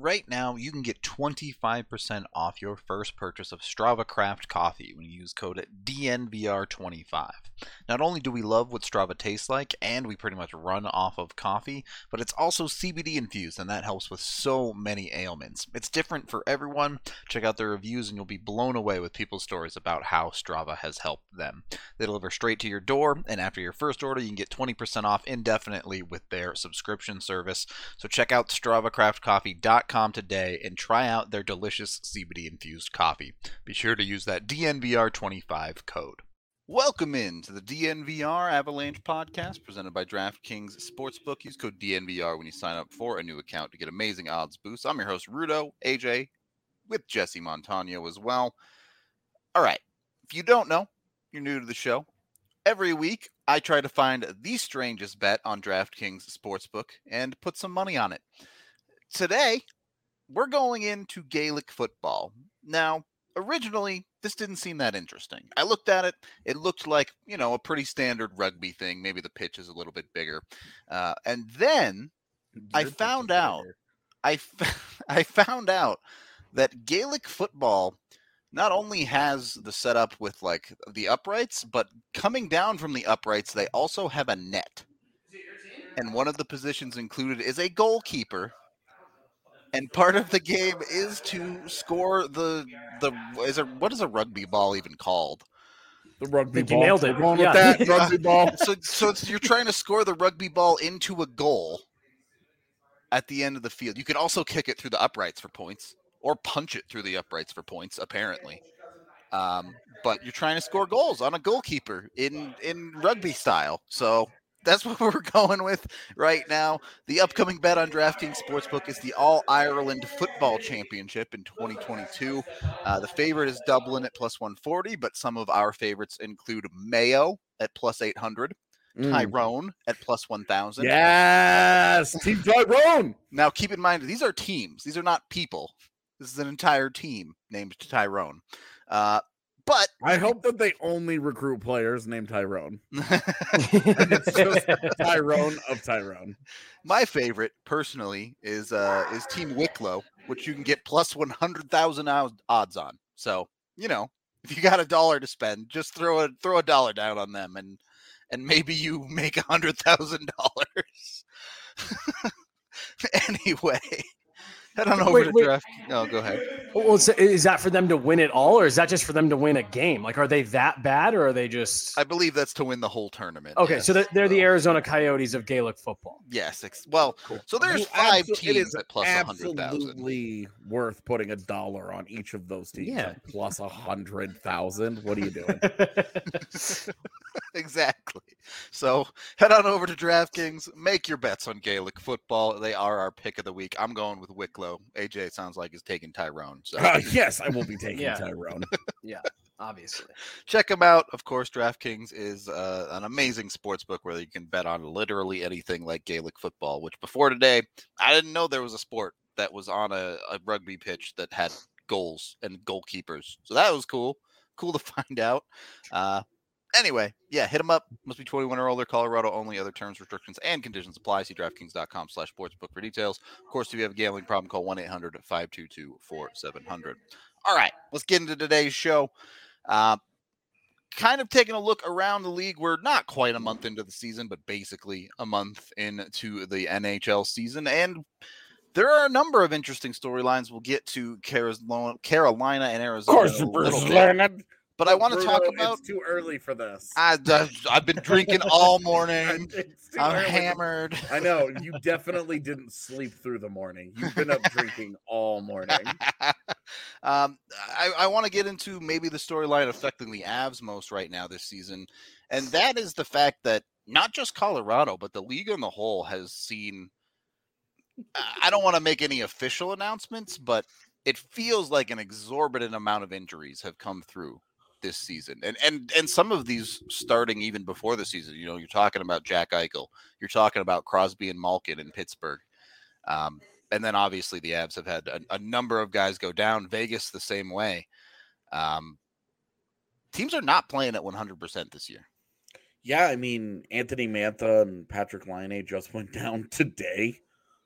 Right now, you can get 25% off your first purchase of Strava Craft coffee when you use code DNVR25. Not only do we love what Strava tastes like, and we pretty much run off of coffee, but it's also CBD infused, and that helps with so many ailments. It's different for everyone. Check out their reviews, and you'll be blown away with people's stories about how Strava has helped them. They deliver straight to your door, and after your first order, you can get 20% off indefinitely with their subscription service. So check out StravaCraftCoffee.com today and try out their delicious CBD infused coffee. Be sure to use that DNVR25 code. Welcome in to the DNVR Avalanche podcast presented by DraftKings Sportsbook. Use code DNVR when you sign up for a new account to get amazing odds boosts. I'm your host, Rudo, AJ, with Jesse Montano as well. All right. If you don't know, you're new to the show. Every week, I try to find the strangest bet on DraftKings Sportsbook and put some money on it. Today, we're going into Gaelic football. Now, originally, this didn't seem that interesting. I looked at it; it looked like you know a pretty standard rugby thing. Maybe the pitch is a little bit bigger, uh, and then I found out. I f- I found out that Gaelic football not only has the setup with like the uprights, but coming down from the uprights, they also have a net. And one of the positions included is a goalkeeper. And part of the game is to score the the is there what is a rugby ball even called? The rugby think you ball. nailed it. We're Yeah. with that rugby ball. So so it's, you're trying to score the rugby ball into a goal at the end of the field. You can also kick it through the uprights for points or punch it through the uprights for points apparently. Um, but you're trying to score goals on a goalkeeper in in rugby style. So that's what we're going with right now. The upcoming bet on DraftKings Sportsbook is the All Ireland Football Championship in 2022. Uh, the favorite is Dublin at plus 140, but some of our favorites include Mayo at plus 800, Mm. Tyrone at plus 1000. Yes, Team Tyrone. Now, keep in mind, these are teams. These are not people. This is an entire team named Tyrone. Uh, but I hope that they only recruit players named Tyrone. it's just Tyrone of Tyrone. my favorite, personally, is uh, is Team Wicklow, which you can get plus one hundred thousand odds on. So you know, if you got a dollar to spend, just throw a throw a dollar down on them, and and maybe you make a hundred thousand dollars. anyway, head on over Wait, to wait. draft. No, go ahead. Well, is, is that for them to win it all, or is that just for them to win a game? Like, are they that bad, or are they just I believe that's to win the whole tournament. okay? yes. So they're, they're the Arizona Coyotes of Gaelic football. Yes. Ex- well, so there's You five abso- it teams at plus a hundred thousand. Absolutely worth putting a dollar on each of those teams. Yeah. plus a hundred thousand. What are you doing? exactly. So head on over to DraftKings, make your bets on Gaelic football. They are our pick of the week. I'm going with Wicklow. AJ sounds like is taking Tyrone. So Uh, yes, I will be taking Yeah. Tyrone. Yeah. Obviously, check them out. Of course, DraftKings is uh, an amazing sports book where you can bet on literally anything like Gaelic football. Which before today, I didn't know there was a sport that was on a, a rugby pitch that had goals and goalkeepers. So that was cool. Cool to find out. Uh, anyway, yeah, hit them up. Must be 21 or older. Colorado only. Other terms, restrictions, and conditions apply. See DraftKings.com slash sportsbook for details. Of course, if you have a gambling problem, call 1-800-522-4700. All right, let's get into today's show. Uh, kind of taking a look around the league. We're not quite a month into the season, but basically a month into the NHL season. And There are a number of interesting storylines. We'll get to Carolina and Arizona. Of course, Bruce Leonard. But I want to talk about. It's too early for this. I, I've been drinking all morning. I'm early. hammered. I know you definitely didn't sleep through the morning. You've been up drinking all morning. um, I, I want to get into maybe the storyline affecting the Avs most right now this season, and that is the fact that not just Colorado, but the league on the whole has seen. I don't want to make any official announcements, but it feels like an exorbitant amount of injuries have come through this season, and and and some of these starting even before the season. You know, you're talking about Jack Eichel, you're talking about Crosby and Malkin in Pittsburgh, um, and then obviously the Avs have had a, a, number of guys go down. Vegas the same way. Um, teams are not playing at 100 percent this year. Yeah, I mean Anthony Mantha and Patrik Laine just went down today.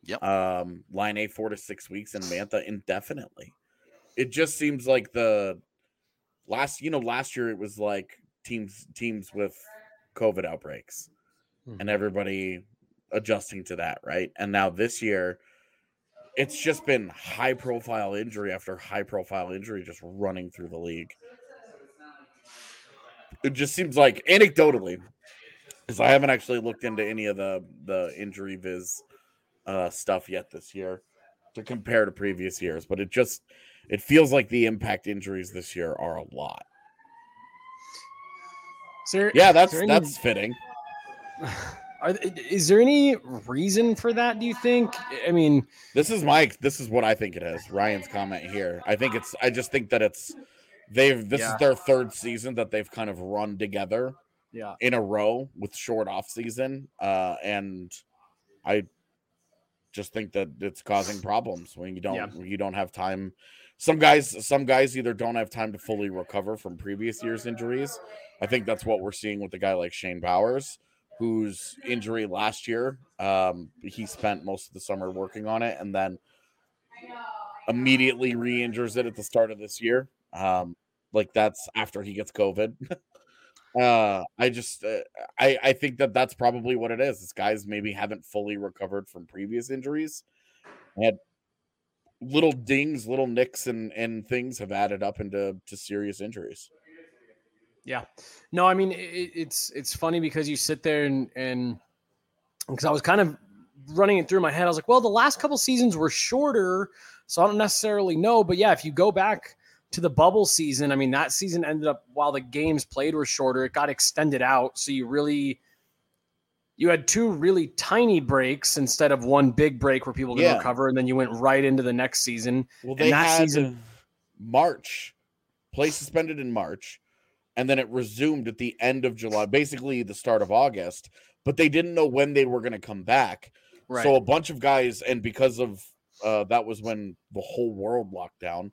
Yep. Um, Laine four to six weeks and Mantha indefinitely. It just seems like the last you know last year it was like teams teams with covid outbreaks hmm. and everybody adjusting to that right and now this year it's just been high profile injury after high profile injury just running through the league it just seems like anecdotally because i haven't actually looked into any of the the injury viz uh stuff yet this year to compare to previous years but it just it feels like the impact injuries this year are a lot. There, yeah, that's that's fitting. Are, is there any reason for that? Do you think? I mean, this is my this is what I think it is. Ryan's comment here. I think it's. I just think that it's. They've this yeah. is their third season that they've kind of run together. Yeah. In a row with short off season, uh, and I just think that it's causing problems when you don't yeah. when you don't have time some guys some guys either don't have time to fully recover from previous year's injuries. I think that's what we're seeing with a guy like Shane Bowers, whose injury last year, um, he spent most of the summer working on it and then immediately re-injures it at the start of this year. Um, like that's after he gets COVID. uh, I just uh, I I think that that's probably what it is. This guys maybe haven't fully recovered from previous injuries. Had little dings, little nicks, and and things have added up into to serious injuries. Yeah, no, I mean it, it's it's funny because you sit there and and because I was kind of running it through my head, I was like, well, the last couple seasons were shorter, so I don't necessarily know, but yeah, if you go back to the bubble season, I mean that season ended up while the games played were shorter, it got extended out, so you really you had two really tiny breaks instead of one big break where people could yeah. recover, and then you went right into the next season. Well, they that had season, March, play suspended in March, and then it resumed at the end of July, basically the start of August. But they didn't know when they were going to come back. Right. So a bunch of guys, and because of uh, that was when the whole world locked down,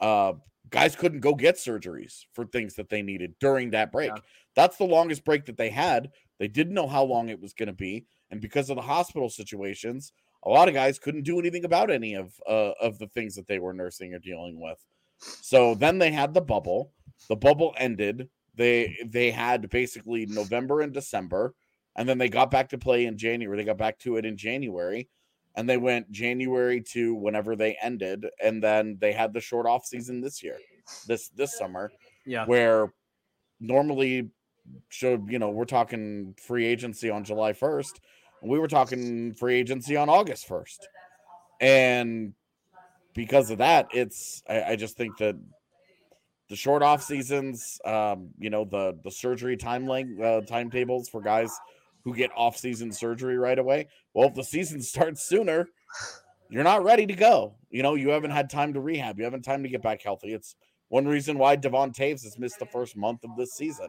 uh, guys couldn't go get surgeries for things that they needed during that break. Yeah. That's the longest break that they had they didn't know how long it was going to be, and because of the hospital situations, a lot of guys couldn't do anything about any of uh, of the things that they were nursing or dealing with. So then they had the bubble. The bubble ended. They they had basically November and December, and then they got back to play in January. They got back to it in January, and they went January to whenever they ended, and then they had the short off season this year, this this summer. Yeah, where normally so you know we're talking free agency on July 1st. We were talking free agency on August 1st. And because of that, it's I, I just think that the short off seasons, um, you know, the the surgery time length uh, timetables for guys who get off season surgery right away. Well, if the season starts sooner, you're not ready to go. You know, you haven't had time to rehab. You haven't time to get back healthy. It's one reason why Devon Toews has missed the first month of this season.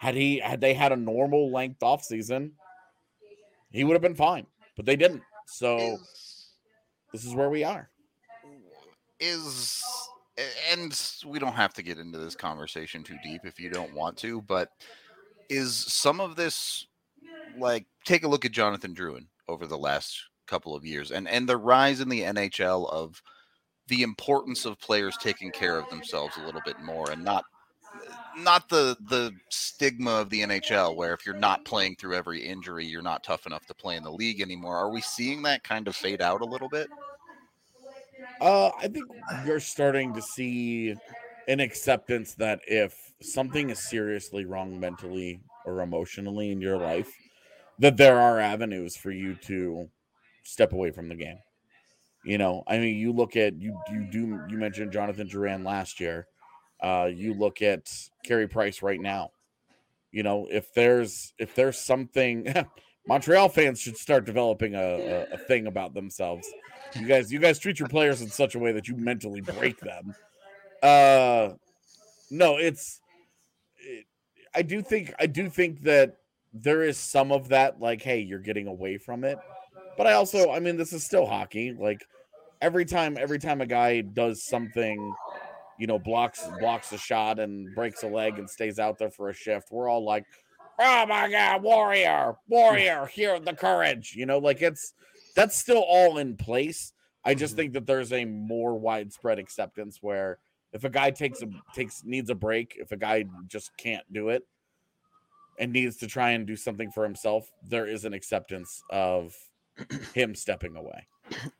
Had he had they had a normal length off season, he would have been fine. But they didn't. So is, this is where we are. Is and we don't have to get into this conversation too deep if you don't want to, but is some of this like take a look at Jonathan Drouin over the last couple of years and and the rise in the NHL of the importance of players taking care of themselves a little bit more and not not the the stigma of the NHL where if you're not playing through every injury, you're not tough enough to play in the league anymore. Are we seeing that kind of fade out a little bit? Uh, I think you're starting to see an acceptance that if something is seriously wrong mentally or emotionally in your life, that there are avenues for you to step away from the game. You know, I mean, you look at you you do you mentioned Jonathan Drouin last year. Uh, you look at Carey Price right now. You know, if there's if there's something Montreal fans should start developing a, a, a, thing about themselves. You guys, you guys treat your players in such a way that you mentally break them. Uh, no, it's. It, I do think I do think that there is some of that, like, hey, you're getting away from it. But I also, I mean, this is still hockey. Like every time, every time a guy does something you know, blocks blocks a shot and breaks a leg and stays out there for a shift. We're all like, "Oh my god, warrior, warrior, here the courage." You know, like it's that's still all in place. I just mm-hmm. think that there's a more widespread acceptance where if a guy takes a takes needs a break, if a guy just can't do it and needs to try and do something for himself, there is an acceptance of him stepping away.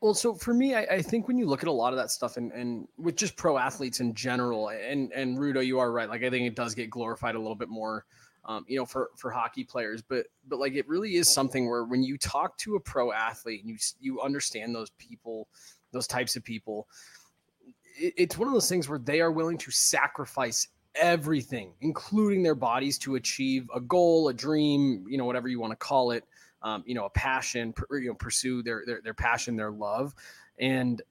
Well, so for me, I, I, think when you look at a lot of that stuff and, and with just pro athletes in general, and and Rudo, you are right. Like I think it does get glorified a little bit more, um, you know, for for hockey players. But but like it really is something where when you talk to a pro athlete and you you understand those people, those types of people, it, it's one of those things where they are willing to sacrifice everything, including their bodies, to achieve a goal, a dream, you know, whatever you want to call it um, you know, a passion, you know, pursue their, their, their passion, their love. And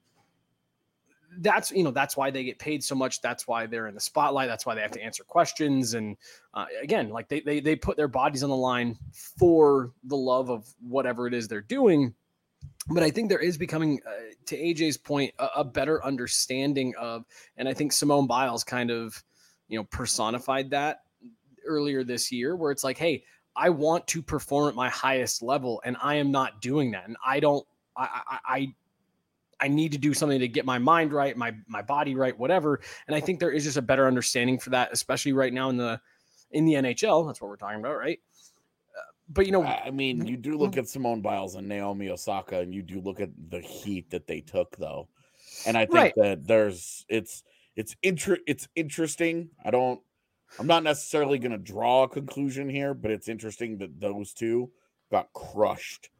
that's, you know, that's why they get paid so much. That's why they're in the spotlight. That's why they have to answer questions. And uh, again, like they, they, they put their bodies on the line for the love of whatever it is they're doing. But I think there is becoming, uh, to AJ's point, a, a better understanding of, and I think Simone Biles kind of, you know, personified that earlier this year, where it's like, hey, I want to perform at my highest level, and I am not doing that. And I don't. I I I need to do something to get my mind right, my my body right, whatever. And I think there is just a better understanding for that, especially right now in the in the NHL. That's what we're talking about, right? Uh, but you know, I mean, you do look at Simone Biles and Naomi Osaka, and you do look at the heat that they took, though. And I think right. that there's it's it's inter it's interesting. I don't I'm not necessarily going to draw a conclusion here, but it's interesting that those two got crushed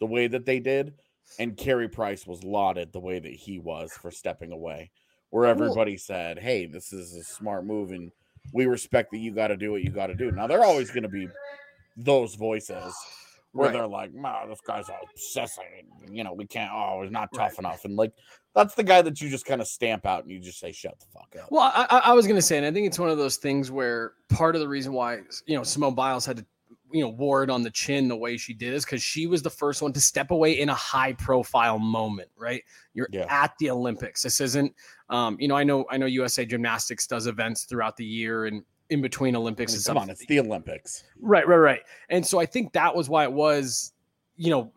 the way that they did. And Carey Price was lauded the way that he was for stepping away, where everybody said, Hey, this is a smart move. And we respect that you got to do what you got to do. Now, they're always going to be those voices where right. they're like, "Man, this guy's all obsessing. You know, we can't. Oh, he's not tough right. enough." And like, that's the guy that you just kind of stamp out and you just say, "Shut the fuck up." Well, I, I was gonna say, and I think it's one of those things where part of the reason why you know Simone Biles had to you know it on the chin the way she did is because she was the first one to step away in a high profile moment right you're yeah. at the olympics this isn't um, you know i know i know usa gymnastics does events throughout the year and in between Olympics I mean, come on, it's the Olympics. Right, right, right. And so I think that was why it was, you know,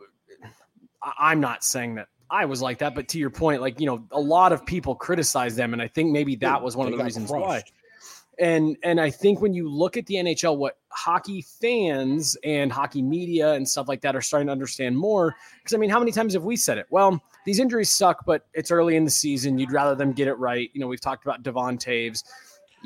I'm not saying that I was like that, but to your point, like, you know, a lot of people criticize them. And I think maybe that was one of the reasons crushed. why. And and I think when you look at the NHL, what hockey fans and hockey media and stuff like that are starting to understand more. Because I mean, how many times have we said it? Well, these injuries suck, but it's early in the season. You'd rather them get it right. You know, we've talked about Devon Toews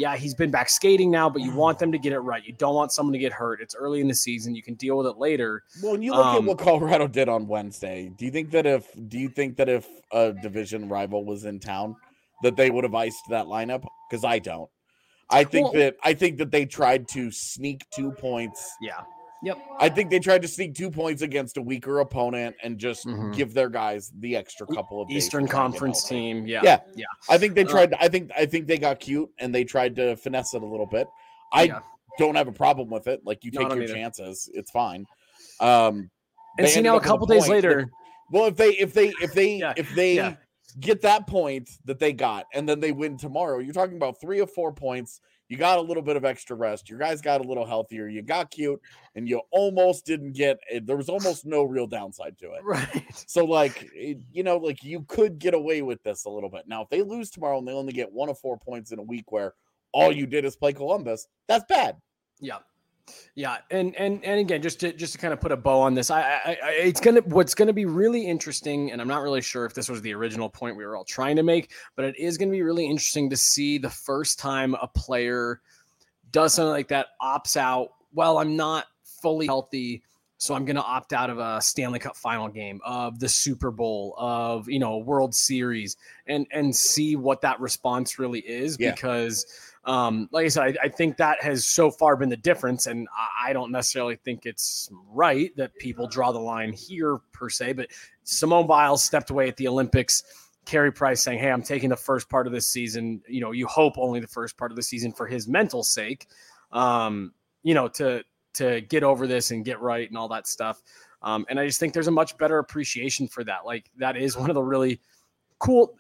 yeah, he's been back skating now, but you want them to get it right. You don't want someone to get hurt. It's early in the season. You can deal with it later. Well, when you look um, at what Colorado did on Wednesday, do you think that if do you think that if a division rival was in town, that they would have iced that lineup? Because I don't. I think well, that I think that they tried to sneak two points. Yeah. Yep. I think they tried to sneak two points against a weaker opponent and just mm-hmm. give their guys the extra couple of Eastern Conference team. Yeah. Yeah. Yeah. I think they tried to, I think I think they got cute and they tried to finesse it a little bit. I yeah. don't have a problem with it. Like you take your chances. It's fine. Um and see now a couple days later. That, well, if they if they if they yeah. if they yeah. get that point that they got and then they win tomorrow, you're talking about three or four points you got a little bit of extra rest. Your guys got a little healthier. You got cute, and you almost didn't get. Eh, there was almost no real downside to it. Right. So, like, you know, like you could get away with this a little bit. Now, if they lose tomorrow and they only get one of four points in a week where all you did is play Columbus, that's bad. Yeah. Yeah, and and and again, just to just to kind of put a bow on this, I, I, I, it's gonna what's gonna be really interesting, and I'm not really sure if this was the original point we were all trying to make, but it is gonna be really interesting to see the first time a player does something like that, opts out. Well, I'm not fully healthy, so I'm gonna opt out of a Stanley Cup final game, of the Super Bowl, of you know World Series, and and see what that response really is yeah. because um, like I said, I, I, think that has so far been the difference, and I, don't necessarily think it's right that people draw the line here per se. But Simone Biles stepped away at the Olympics. Carey Price saying, "Hey, I'm taking the first part of this season. You know, you hope only the first part of the season for his mental sake. Um, you know, to to get over this and get right and all that stuff. Um, and I just think there's a much better appreciation for that. Like that is one of the really cool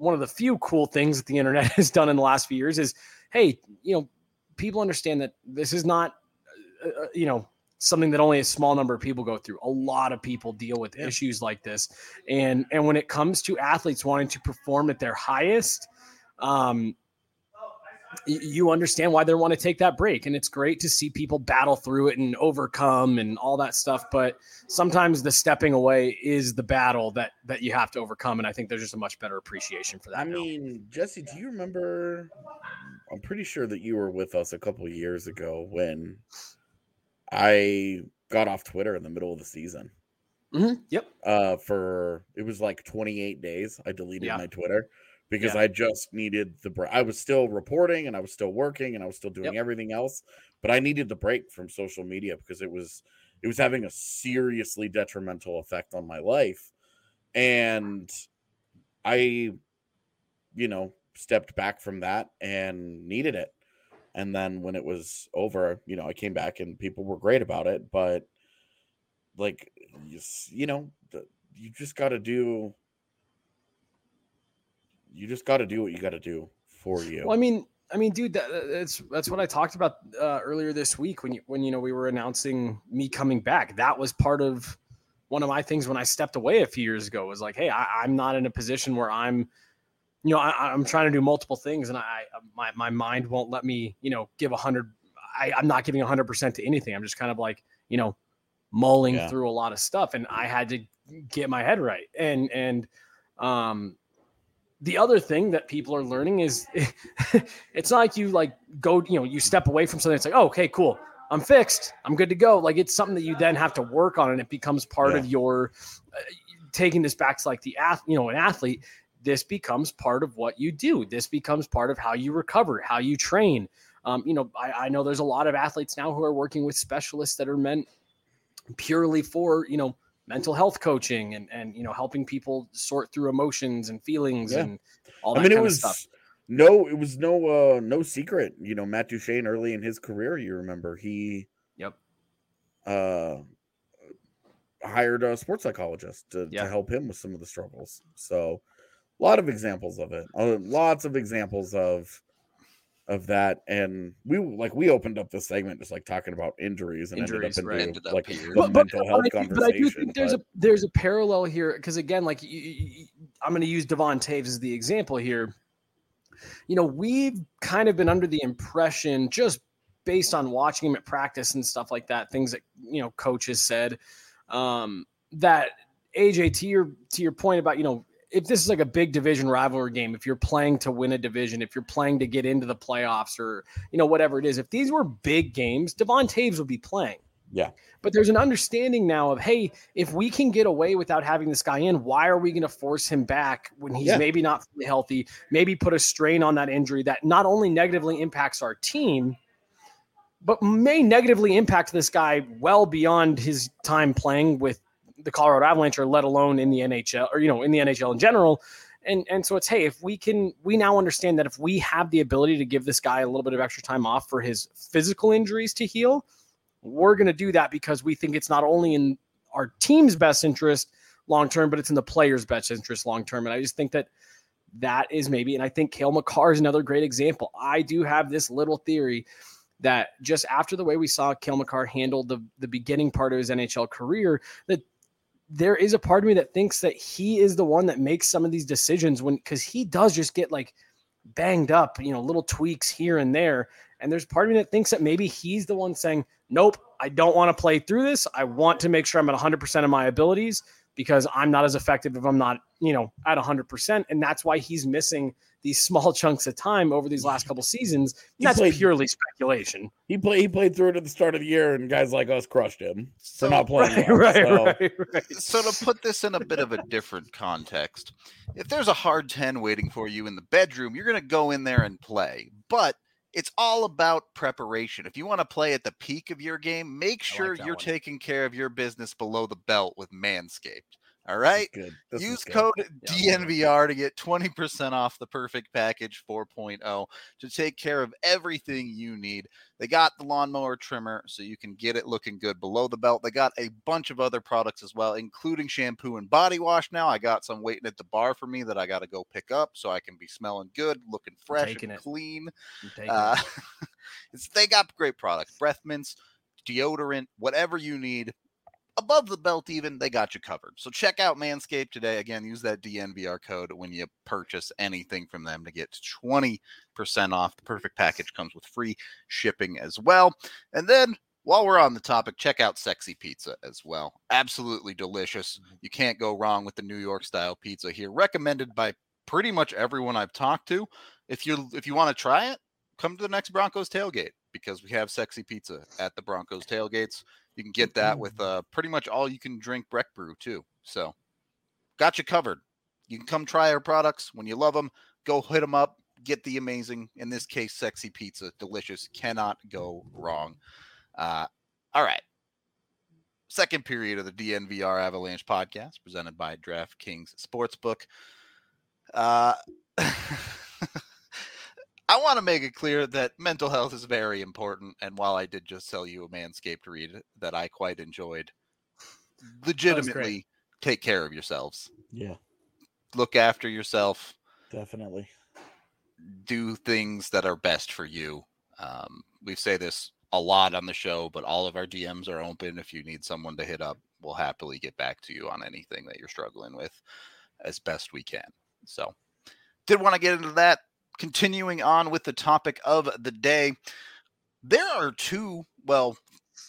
one of the few cool things that the internet has done in the last few years is, hey, you know, people understand that this is not, uh, uh, you know, something that only a small number of people go through. A lot of people deal with yeah. issues like this, and and when it comes to athletes wanting to perform at their highest, um, you understand why they want to take that break and it's great to see people battle through it and overcome and all that stuff but sometimes the stepping away is the battle that that you have to overcome and i think there's just a much better appreciation for that i now. mean jesse do you remember i'm pretty sure that you were with us a couple years ago when i got off twitter in the middle of the season mm-hmm. yep uh for it was like 28 days i deleted yeah. my twitter because yeah. I just needed the break. I was still reporting and I was still working and I was still doing yep. everything else, but I needed the break from social media because it was it was having a seriously detrimental effect on my life. And I you know, stepped back from that and needed it. And then when it was over, you know, I came back and people were great about it, but like you, you know, you just got to do you just got to do what you got to do for you. Well, I mean, I mean, dude, that, that's that's what I talked about uh, earlier this week when you when you know we were announcing me coming back. That was part of one of my things when I stepped away a few years ago. Was like, hey, I, am not in a position where I'm, you know, I, am trying to do multiple things, and I my my mind won't let me, you know, give a hundred. I'm not giving a hundred percent to anything. I'm just kind of like, you know, mulling yeah. through a lot of stuff, and I had to get my head right. And and um, the other thing that people are learning is it's not like you like go, you know, you step away from something. It's like, oh, okay, cool. I'm fixed. I'm good to go. Like it's something that you then have to work on, and it becomes part yeah. of your uh, taking this back to like the ath, you know, an athlete. This becomes part of what you do. This becomes part of how you recover, how you train. Um, you know, I, I know there's a lot of athletes now who are working with specialists that are meant purely for you know mental health coaching and and you know helping people sort through emotions and feelings yeah. and all that I mean, it was, stuff. No, it was no uh no secret. You know, Matt Duchene early in his career, you remember he Yep. Uh hired a sports psychologist to, yeah. to help him with some of the struggles. So a lot of examples of it. Uh, lots of examples of of that and we like we opened up the segment just like talking about injuries and injuries, ended up right. ended like a but, mental health but, conversation. But I do think there's but... a there's a parallel here because again, like you, you, I'm going to use Devon Toews as the example here. You know, we've kind of been under the impression just based on watching him at practice and stuff like that, things that you know coaches said um, that AJ to your to your point about you know if this is like a big division rivalry game, if you're playing to win a division, if you're playing to get into the playoffs or, you know, whatever it is, if these were big games, Devon Toews would be playing. Yeah. But there's an understanding now of, hey, if we can get away without having this guy in, why are we going to force him back when he's yeah. maybe not fully healthy, maybe put a strain on that injury that not only negatively impacts our team, but may negatively impact this guy well beyond his time playing with the Colorado Avalanche or let alone in the NHL or you know in the NHL in general. And and so it's hey, if we can we now understand that if we have the ability to give this guy a little bit of extra time off for his physical injuries to heal, we're going to do that because we think it's not only in our team's best interest long term, but it's in the player's best interest long term. And I just think that that is maybe, and I think Cale Makar is another great example. I do have this little theory that just after the way we saw Cale Makar handle the, the beginning part of his NHL career, that there is a part of me that thinks that he is the one that makes some of these decisions when because he does just get like banged up, you know, little tweaks here and there. And there's part of me that thinks that maybe he's the one saying, Nope, I don't want to play through this. I want to make sure I'm at 100% of my abilities because I'm not as effective if I'm not, you know, at 100%. And that's why he's missing these small chunks of time over these last couple seasons. That's played, purely speculation. He played he played through it at the start of the year, and guys like us crushed him so, for not playing. Right, well, right, so. right, right. So to put this in a bit of a different context, if there's a hard 10 waiting for you in the bedroom, you're gonna go in there and play. But it's all about preparation. If you want to play at the peak of your game, make sure like you're one. taking care of your business below the belt with Manscaped. All right. Use code yeah, DNVR to get 20% off the perfect package 4.0 to take care of everything you need. They got the lawnmower trimmer so you can get it looking good below the belt. They got a bunch of other products as well, including shampoo and body wash now. I got some waiting at the bar for me that I got to go pick up so I can be smelling good, looking fresh and it. clean. Uh, they got great products breath mints, deodorant, whatever you need above the belt even they got you covered. So check out manscaped today. Again use that dnvr code when you purchase anything from them to get 20% off. The perfect package comes with free shipping as well. And then while we're on the topic check out sexy pizza as well. Absolutely delicious. Mm-hmm. you can't go wrong with the new york style pizza here recommended by pretty much everyone i've talked to. If you if you want to try it come to the next broncos tailgate because we have sexy pizza at the broncos tailgates you can get that with uh, pretty much all you can drink Breck Brew too. So, got you covered. You can come try our products when you love them. Go hit them up. Get the amazing, in this case, sexy pizza. Delicious. Cannot go wrong. Uh, all right. Second period of the DNVR Avalanche podcast presented by DraftKings Sportsbook. Uh, I want to make it clear that mental health is very important. And while I did just sell you a Manscaped read that I quite enjoyed, legitimately take care of yourselves. Yeah. Look after yourself. Definitely. Do things that are best for you. Um, we say this a lot on the show, but all of our DMs are open. If you need someone to hit up, we'll happily get back to you on anything that you're struggling with as best we can. So, did want to get into that continuing on with the topic of the day, there are two, well,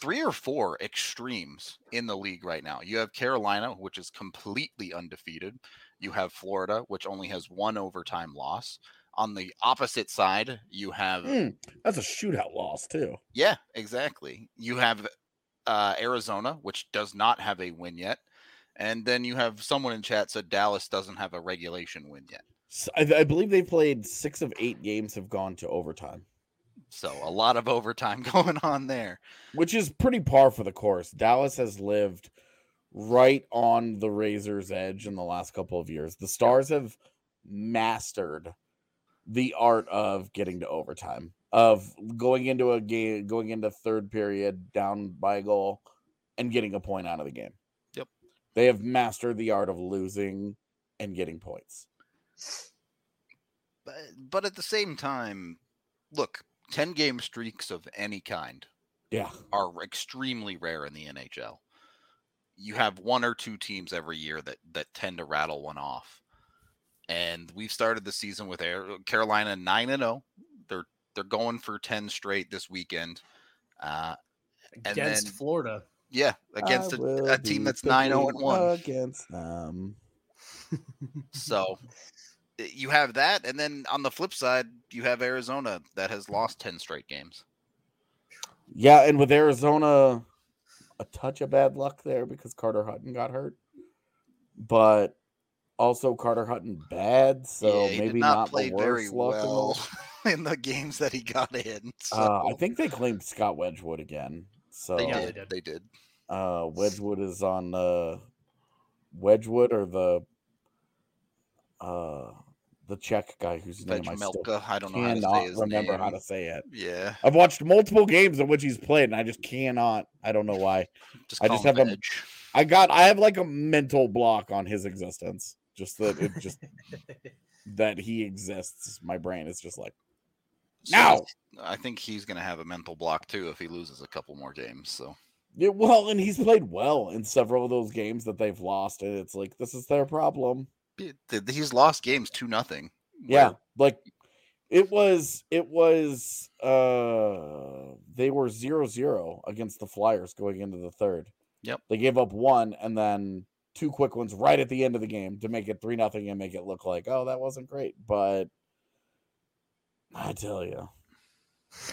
three or four extremes in the league right now. You have Carolina, which is completely undefeated. You have Florida, which only has one overtime loss. On the opposite side, you have mm, that's a shootout loss too. Yeah, exactly. You have uh, Arizona, which does not have a win yet, and then you have someone in chat said Dallas doesn't have a regulation win yet. I, I believe they played six of eight games have gone to overtime. So a lot of overtime going on there, which is pretty par for the course. Dallas has lived right on the razor's edge in the last couple of years. The Stars have mastered the art of getting to overtime, of going into a game, going into third period down by a goal and getting a point out of the game. Yep. They have mastered the art of losing and getting points. But, but at the same time, look, 10 game streaks of any kind yeah are extremely rare in the NHL. You have one or two teams every year that that tend to rattle one off. And we've started the season with Air, Carolina 9 and 0. They're they're going for 10 straight this weekend. Uh, against then, Florida. Yeah, against a, a, team that's 9 0 and 1. Against them. so you have that, and then on the flip side, you have Arizona that has lost ten straight games. Yeah, and with Arizona, a touch of bad luck there because Carter Hutton got hurt, but also Carter Hutton bad, so yeah, maybe not, not play very well in the games that he got in. So. Uh, I think they claimed Scott Wedgewood again. So they did. They did. Uh, Wedgewood is on uh, Wedgewood or the uh the Czech guy whose name I still I don't know cannot how remember name. how to say it. Yeah, I've watched multiple games in which he's played, and I just cannot. I don't know why. Just I just have a. I got. I have like a mental block on his existence. Just that it just that he exists. My brain is just like. So now, I think he's going to have a mental block too if he loses a couple more games. So. Yeah, well, and he's played well in several of those games that they've lost, and it's like this is their problem he's lost games to nothing. Yeah, like It was it was uh they were zero zero against the Flyers going into the third. Yep. They gave up one and then two quick ones right at the end of the game to make it three nothing and make it look like, oh, that wasn't great. But I tell you,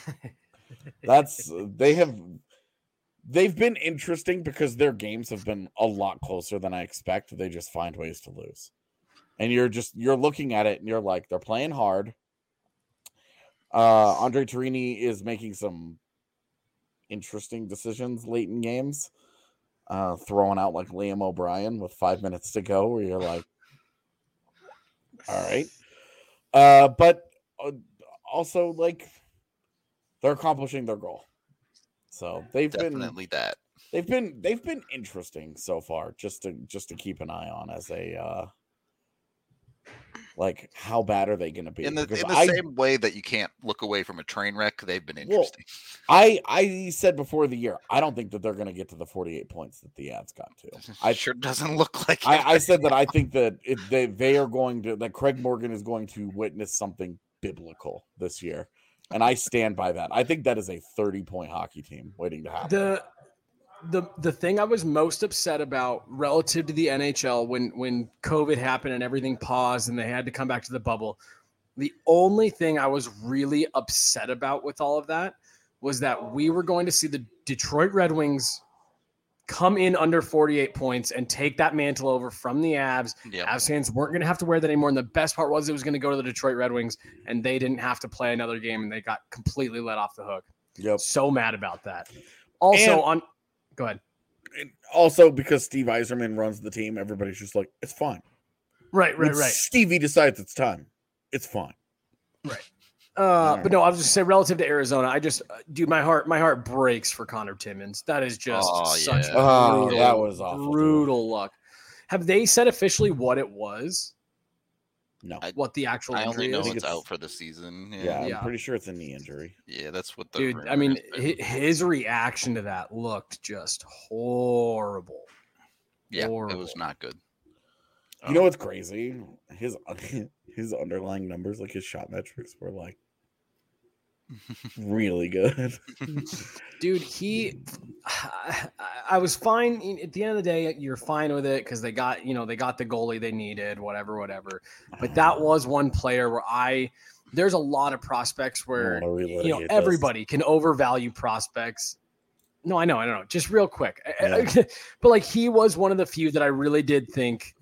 that's they have they've been interesting because their games have been a lot closer than I expect. They just find ways to lose. And you're just you're looking at it and you're like, they're playing hard. Uh André Tourigny is making some interesting decisions late in games. Uh throwing out like Liam O'Brien with five minutes to go, where you're like, all right. Uh, but uh, also like they're accomplishing their goal. So they've been Definitely been that. they've been they've been interesting so far just to just to keep an eye on as a uh like how bad are they going to be In the in the I, same way that you can't look away from a train wreck, they've been Well, interesting. I I said before the year I don't think that they're going to get to the 48 points that the Avs got to I sure doesn't look like it. I, I said that I think that it, they they are going to that Craig Morgan is going to witness something biblical this year, and I stand by that. I think that is a thirty point hockey team waiting to happen. the the the thing I was most upset about relative to the NHL when when COVID happened and everything paused and they had to come back to the bubble. The only thing I was really upset about with all of that was that we were going to see the Detroit Red Wings come in under 48 points and take that mantle over from the Avs. yeah. Avs fans weren't going to have to wear that anymore. And the best part was it was going to go to the Detroit Red Wings and they didn't have to play another game and they got completely let off the hook. Yep. So mad about that. Also And- on go ahead. And also, because Steve Yzerman runs the team, everybody's just like, it's fine. Right, right, When right. Stevie decides it's time. It's fine. Right. Uh, but no, I was just say relative to Arizona, I just, uh, dude, my heart, my heart breaks for Connor Timmins. That is just Oh, such yeah. Oh, brutal, that was awful. dude. brutal luck. Have they said officially what it was? No. I- What the actual I only injury know is? it's, out for the season. Yeah, Yeah, I'm Yeah. pretty sure it's a knee injury. yeah, that's what the Dude, I mean, has his reaction to that looked just horrible. yeah, it was not good. You know oh. what's crazy? His his underlying numbers, like his shot metrics, were like really good. dude he I, I was fine at the end of the day you're fine with it because they got you know they got the goalie they needed whatever whatever but that was one player where i there's a lot of prospects where you know this. everybody can overvalue prospects no i know i don't know just real quick Yeah. but like he was one of the few that i really did think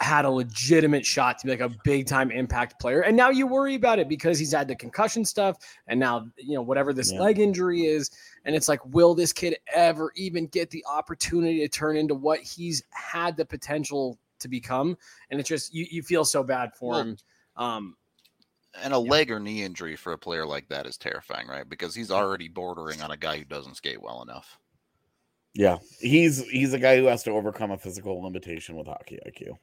had a legitimate shot to be like a big time impact player and now you worry about it because he's had the concussion stuff and now you know whatever this Yeah. leg injury is and it's like will this kid ever even get the opportunity to turn into what he's had the potential to become and it's just you, you feel so bad for Well, him um And a leg or knee injury for a player like that is terrifying, right? Because he's already bordering on a guy who doesn't skate well enough. Yeah, he's he's a guy who has to overcome a physical limitation with hockey IQ.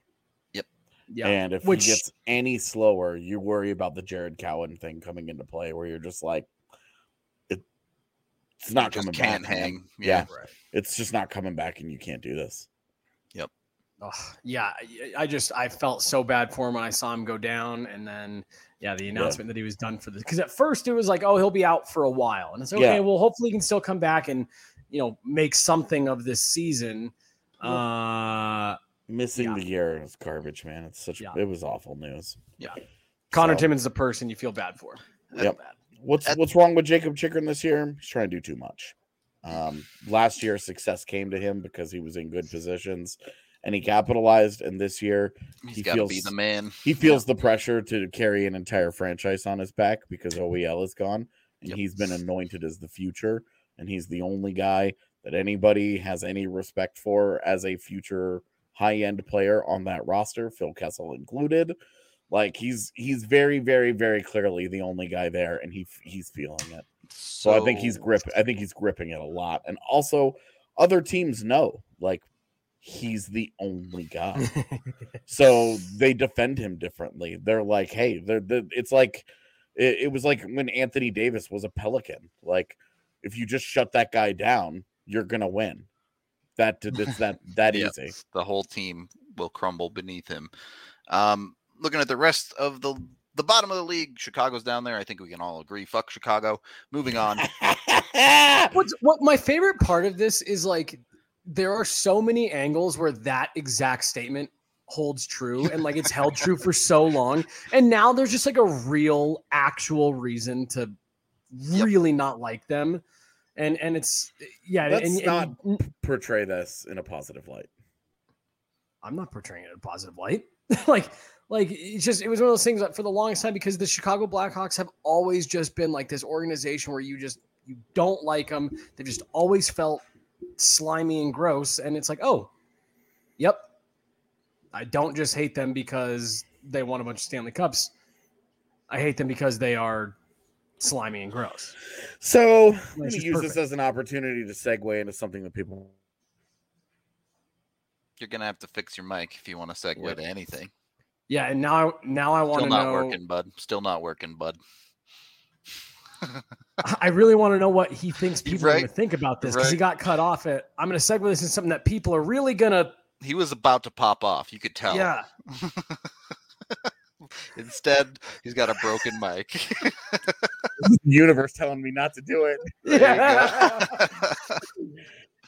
Yeah And if Which- he gets any slower, you worry about the Jared Cowen thing coming into play, where you're just like, it, it's not just coming can't back. man. hang. Yeah. right it's just not coming back, and you can't do this. Yep. Ugh, yeah, I- I just I felt so bad for him when I saw him go down, and then yeah, the announcement that he was done for this. Because at first it was like, oh, he'll be out for a while, and it's okay. Yeah. Well, hopefully he can still come back and you know make something of this season. Uh, Missing Yeah. the year is garbage, man. It's such Yeah. it was awful news. Yeah. Connor So- Timmins, the person you feel bad for. Yep. Bad. What's At- what's wrong with Jakob Chychrun this year? He's trying to do too much. Um, last year, success came to him because he was in good positions and he capitalized. And this year, He's He got to be feels- the man. he feels the pressure to carry an entire franchise on his back because OEL is gone and Yep. he's been anointed as the future. And he's the only guy that anybody has any respect for as a future high end player on that roster, Phil Kessel included. Like he's he's very very very clearly the only guy there, and he he's feeling it. So, I think he's grip. I think he's gripping it a lot, and also other teams know like he's the only guy, so they defend him differently. They're like, hey, they're, they're it's like it, it was like when Anthony Davis was a Pelican. Like if you just shut that guy down, you're gonna win. That it's that that Yeah. easy. the whole team will crumble beneath him. Um, looking at the rest of the the bottom of the league, Chicago's down there. I think we can all agree. Fuck Chicago. Moving on. What's what my favorite part of this is like there are so many angles where that exact statement holds true and like it's held true for so long and now there's just like a real actual reason to really not like them and and it's yeah let's and, not and, portray this in a positive light. I'm not portraying it in a positive light. Like like it's just it was one of those things that for the longest time because the chicago blackhawks have always just been like this organization where you just you don't like them they've just always felt slimy and gross. And it's like oh yep. I don't just hate them because they won a bunch of stanley cups. I hate them because they are slimy and gross. So let me use perfect. this as an opportunity to segue into something that people. You're gonna have to fix your mic if you want to segue yeah. to anything. Yeah, and now now I want to know. Still not working, bud. Still not working, bud. I really want to know what he thinks people right. are going to think about this because right. he got cut off. At I'm going to segue this into something that people are really going to. He was about to pop off. You could tell. Yeah. Instead, he's got a broken mic. universe telling me not to do it. Yeah.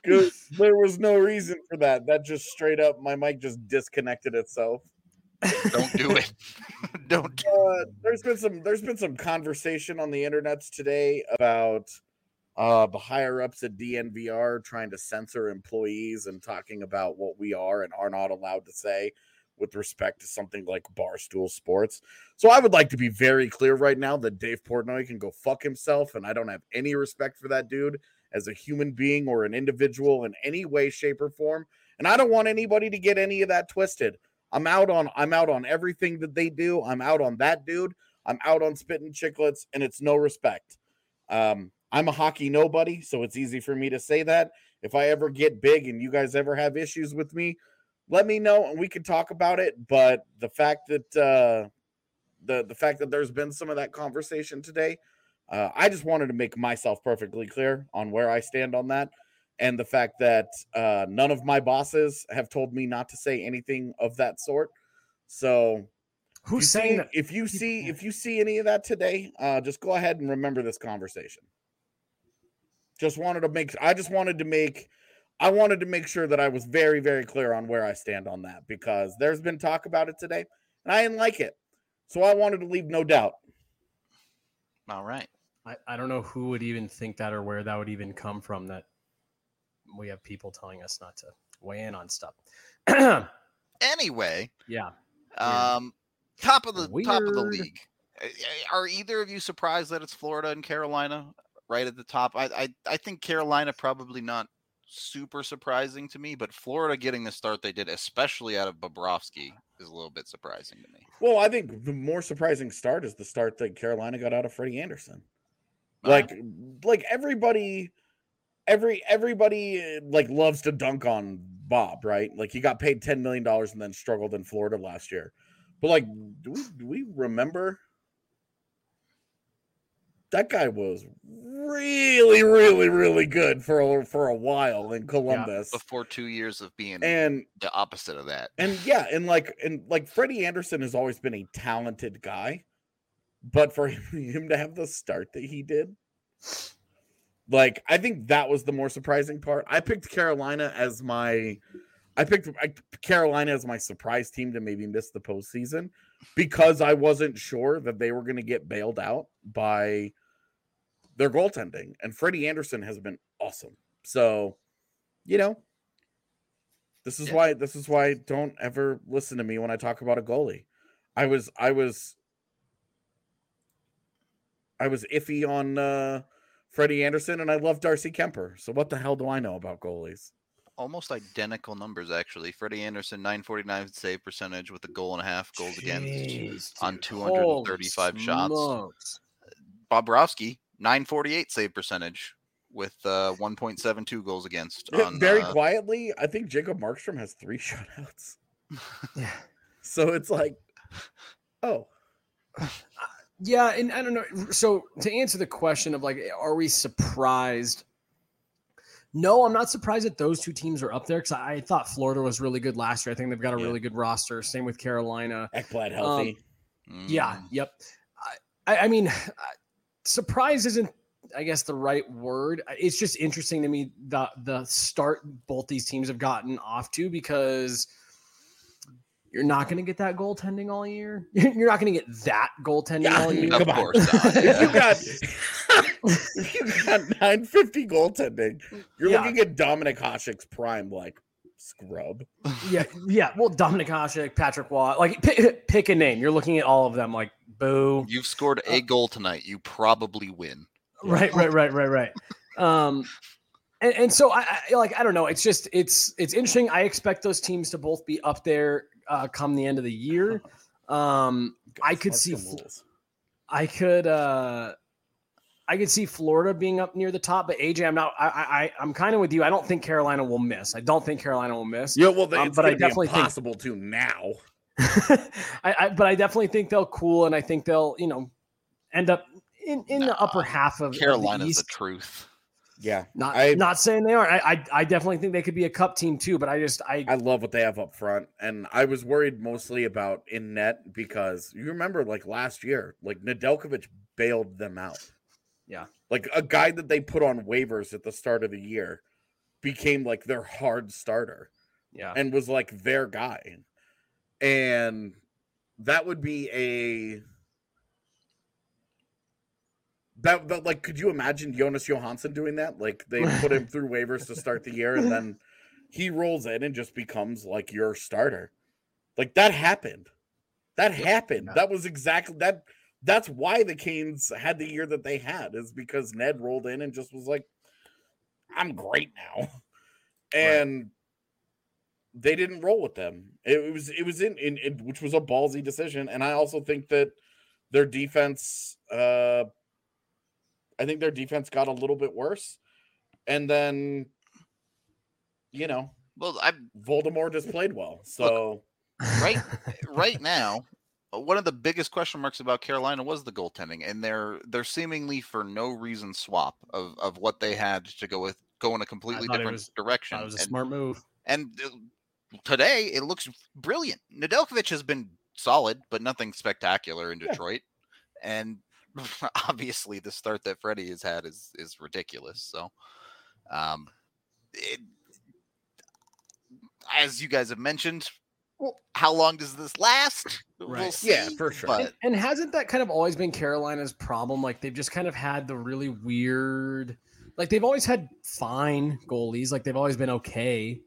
Because there was no reason for that. That just straight up, my mic just disconnected itself. Don't do it. Don't. Do uh, there's been some. There's been some conversation on the internet today about uh, the higher ups at DNVR trying to censor employees and talking about what we are and are not allowed to say with respect to something like Barstool Sports. So I would like to be very clear right now that Dave Portnoy can go fuck himself, and I don't have any respect for that dude as a human being or an individual in any way, shape, or form. And I don't want anybody to get any of that twisted. I'm out on I'm out on everything that they do. I'm out on that dude. I'm out on spitting Chiclets, and it's no respect. Um, I'm a hockey nobody, so it's easy for me to say that. If I ever get big and you guys ever have issues with me, let me know and we can talk about it. But the fact that uh, the the fact that there's been some of that conversation today, uh, I just wanted to make myself perfectly clear on where I stand on that, and the fact that uh, none of my bosses have told me not to say anything of that sort. So. Who's saying see, that? If you see if you see any of that today, uh, just go ahead and remember this conversation. Just wanted to make I just wanted to make I wanted to make sure that I was very, very clear on where I stand on that because there's been talk about it today and I didn't like it. So I wanted to leave no doubt. All right. I, I don't know who would even think that or where that would even come from that we have people telling us not to weigh in on stuff. anyway. Yeah. Um top of the Weird. top of the league. Are either of you surprised that it's Florida and Carolina right at the top? I I, I think Carolina probably not super surprising to me, but Florida getting the start they did, especially out of Bobrovsky, is a little bit surprising to me. Well, I think the more surprising start is the start that Carolina got out of Freddie Andersen. Like, like everybody, every everybody uh, like loves to dunk on Bob, right? Like he got paid ten million dollars and then struggled in Florida last year. But like, do we do we remember that guy was really, really, really good for a, for a while in Columbus. Yeah, before two years of being and the opposite of that. And yeah, and like and like Freddie Andersen has always been a talented guy, but for him to have the start that he did, like I think that was the more surprising part. I picked Carolina as my I picked Carolina as my surprise team to maybe miss the postseason because I wasn't sure that they were going to get bailed out by their goaltending. And Freddie Andersen has been awesome. So, you know, this is yeah. why this is why don't ever listen to me when I talk about a goalie. I was I was I was iffy on uh Freddie Andersen and I love Darcy Kuemper. So what the hell do I know about goalies? Almost identical numbers actually. Freddie Andersen 949 save percentage with a goal and a half goals Jeez, against dude. on 235 shots. Bobrovsky 948 save percentage with uh, 1.72 goals against. On, Very uh, quietly, I think Jacob Markstrom has three shutouts. yeah. So it's like, oh. Yeah, and I don't know. So to answer the question of like, are we surprised? No, I'm not surprised that those two teams are up there because I, I, thought Florida was really good last year. I think they've got a yeah. really good roster. Same with Carolina. Ekblad healthy. Um, Mm. Yeah. Yep. I, I mean, surprise isn't I guess the right word. It's just interesting to me the the start both these teams have gotten off to because you're not going to get that goaltending all year. You're not going to get that goaltending yeah, all year. Of course, not, yeah. you got you got 950 goaltending. You're yeah. looking at Dominik Hasek's prime, like scrub. Yeah, yeah. Well, Dominik Hasek, Patrick Watt, like pick, pick, a name. You're looking at all of them, like boo. You've scored a uh, goal tonight. You probably win. Right, right, right, right, right. Um, and, and so I, I, like I don't know. It's just it's it's interesting. I expect those teams to both be up there uh, come the end of the year. Um, I could see. I could. uh I could see Florida being up near the top, but AJ, I'm not. I, I I'm kind of with you. I don't think Carolina will miss. I don't think Carolina will miss. Yeah, well, um, but I definitely impossible think, to now. I, I, but I definitely think they'll cool, and I think they'll you know end up in in nah, the upper half of Carolina's the, the truth. Yeah, not I, not saying they are. I, I, I definitely think they could be a cup team too. But I just I I love what they have up front, and I was worried mostly about in net because you remember like last year, like Nedeljkovic bailed them out. Yeah, like a guy that they put on waivers at the start of the year became like their hard starter. Yeah, and was like their guy, and that would be a that, that like could you imagine Jonas Johansson doing that? Like they put him through waivers to start the year and then he rolls in and just becomes like your starter. Like that happened. That happened. That was exactly that that's why the Canes had the year that they had, is because Ned rolled in and just was like, I'm great now. And right. they didn't roll with them. It, was it was in, in, in which was a ballsy decision. And I also think that their defense uh I think their defense got a little bit worse. And then, you know, well, I Voldemort just played well. So look, right, right now, one of the biggest question marks about Carolina was the goaltending, and they're they're seemingly for no reason swap of of what they had to go with, go in a completely different was, direction. That was a and, smart move. And uh, today, it looks brilliant. Nedeljkovic has been solid, but nothing spectacular in Detroit. Yeah. And obviously the start that Freddie has had is is ridiculous. So, um, it, as you guys have mentioned, how long does this last? Right. We'll see, yeah, for sure. But... And, and, hasn't that kind of always been Carolina's problem? Like they've just kind of had the really weird, like they've always had fine goalies. Like they've always been okay.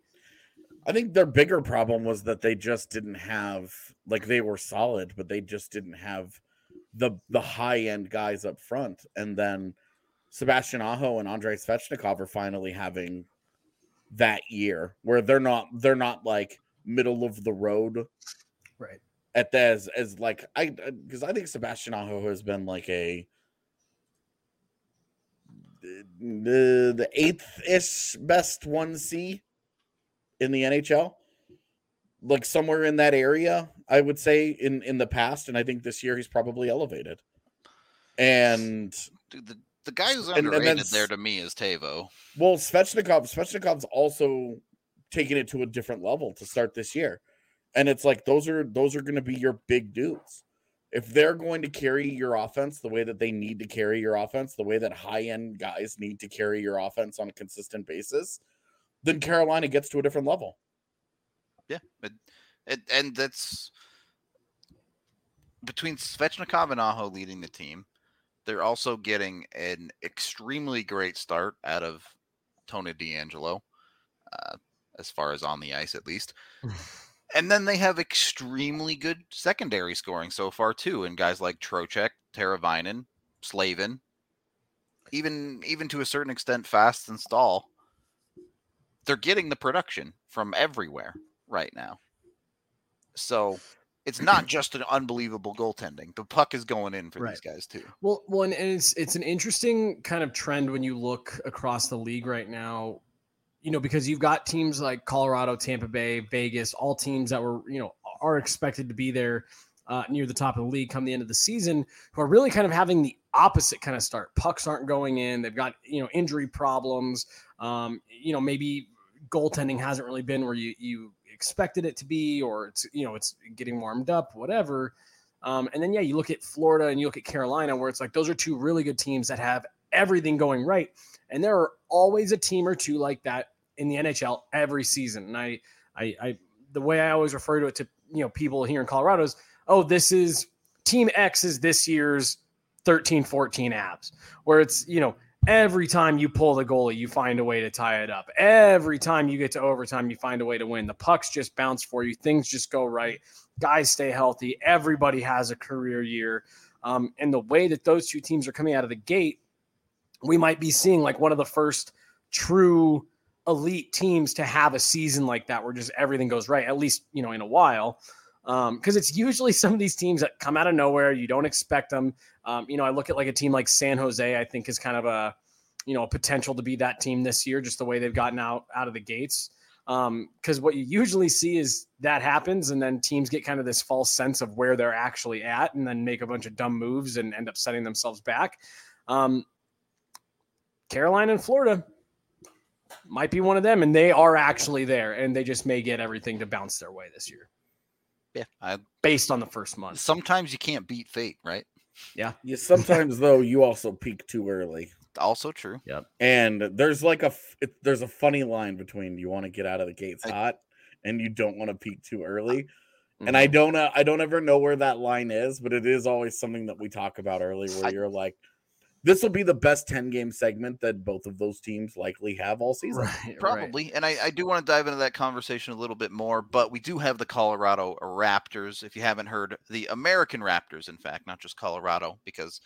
I think their bigger problem was that they just didn't have like they were solid, but they just didn't have the the high end guys up front, and then Sebastian Aho and Andrei Svechnikov are finally having that year where they're not they're not like middle of the road, right? At the, as as like I because I think Sebastian Aho has been like a the the eighth ish best one C in the NHL like somewhere in that area, I would say in in the past, and I think this year he's probably elevated. And Dude, the the guy who's underrated and, and there to me is Teuvo. Well, Svechnikov, Svechnikov's also taking it to a different level to start this year, and it's like those are those are going to be your big dudes. If they're going to carry your offense the way that they need to carry your offense, the way that high end guys need to carry your offense on a consistent basis, then Carolina gets to a different level. Yeah, it, it, and that's between Svechnikov and Aho leading the team. They're also getting an extremely great start out of Tony DeAngelo, uh, as far as on the ice at least. and then they have extremely good secondary scoring so far too, and guys like Trocheck, Teravainen, Slavin, even even to a certain extent, Fast and Staal. They're getting the production from everywhere right now. So it's not just an unbelievable goaltending. The puck is going in for right. these guys too. Well, one and it's it's an interesting kind of trend when you look across the league right now. You know, because you've got teams like Colorado, Tampa Bay, Vegas, all teams that were you know are expected to be there uh, near the top of the league come the end of the season, who are really kind of having the opposite kind of start. Pucks aren't going in. They've got you know injury problems. Um, you know, maybe goaltending hasn't really been where you you expected it to be, or it's you know it's getting warmed up, whatever. Um, and then, yeah, you look at Florida and you look at Carolina, where it's like those are two really good teams that have everything going right. And there are always a team or two like that in the NHL every season. And I, I, I the way I always refer to it to you know people here in Colorado is, oh, this is Team X is this year's 13 14 Avs, where it's you know every time you pull the goalie, you find a way to tie it up. Every time you get to overtime, you find a way to win. The pucks just bounce for you. Things just go right. Guys stay healthy. Everybody has a career year. Um, and the way that those two teams are coming out of the gate, we might be seeing like one of the first true elite teams to have a season like that where just everything goes right, at least, you know, in a while. Um, because it's usually some of these teams that come out of nowhere. You don't expect them. Um, you know, I look at like a team like San Jose, I think is kind of a, you know, a potential to be that team this year, just the way they've gotten out out of the gates. Um, because what you usually see is that happens, and then teams get kind of this false sense of where they're actually at, and then make a bunch of dumb moves and end up setting themselves back. Um, Carolina and Florida, might be one of them, and they are actually there, and they just may get everything to bounce their way this year. Yeah, I, based on the first month. Sometimes you can't beat fate, right? Yeah. Yeah. Sometimes though, you also peak too early. Also true. Yep. And there's like a it, there's a funny line between you want to get out of the gates I, hot and you don't want to peak too early. Mm-hmm. And I don't uh, I don't ever know where that line is, but it is always something that we talk about early where I, you're like, this will be the best 10 game segment that both of those teams likely have all season. Right, Probably. Right. And I, I, do want to dive into that conversation a little bit more, but we do have the Colorado Raptors. If you haven't heard, the American Raptors, in fact, not just Colorado, because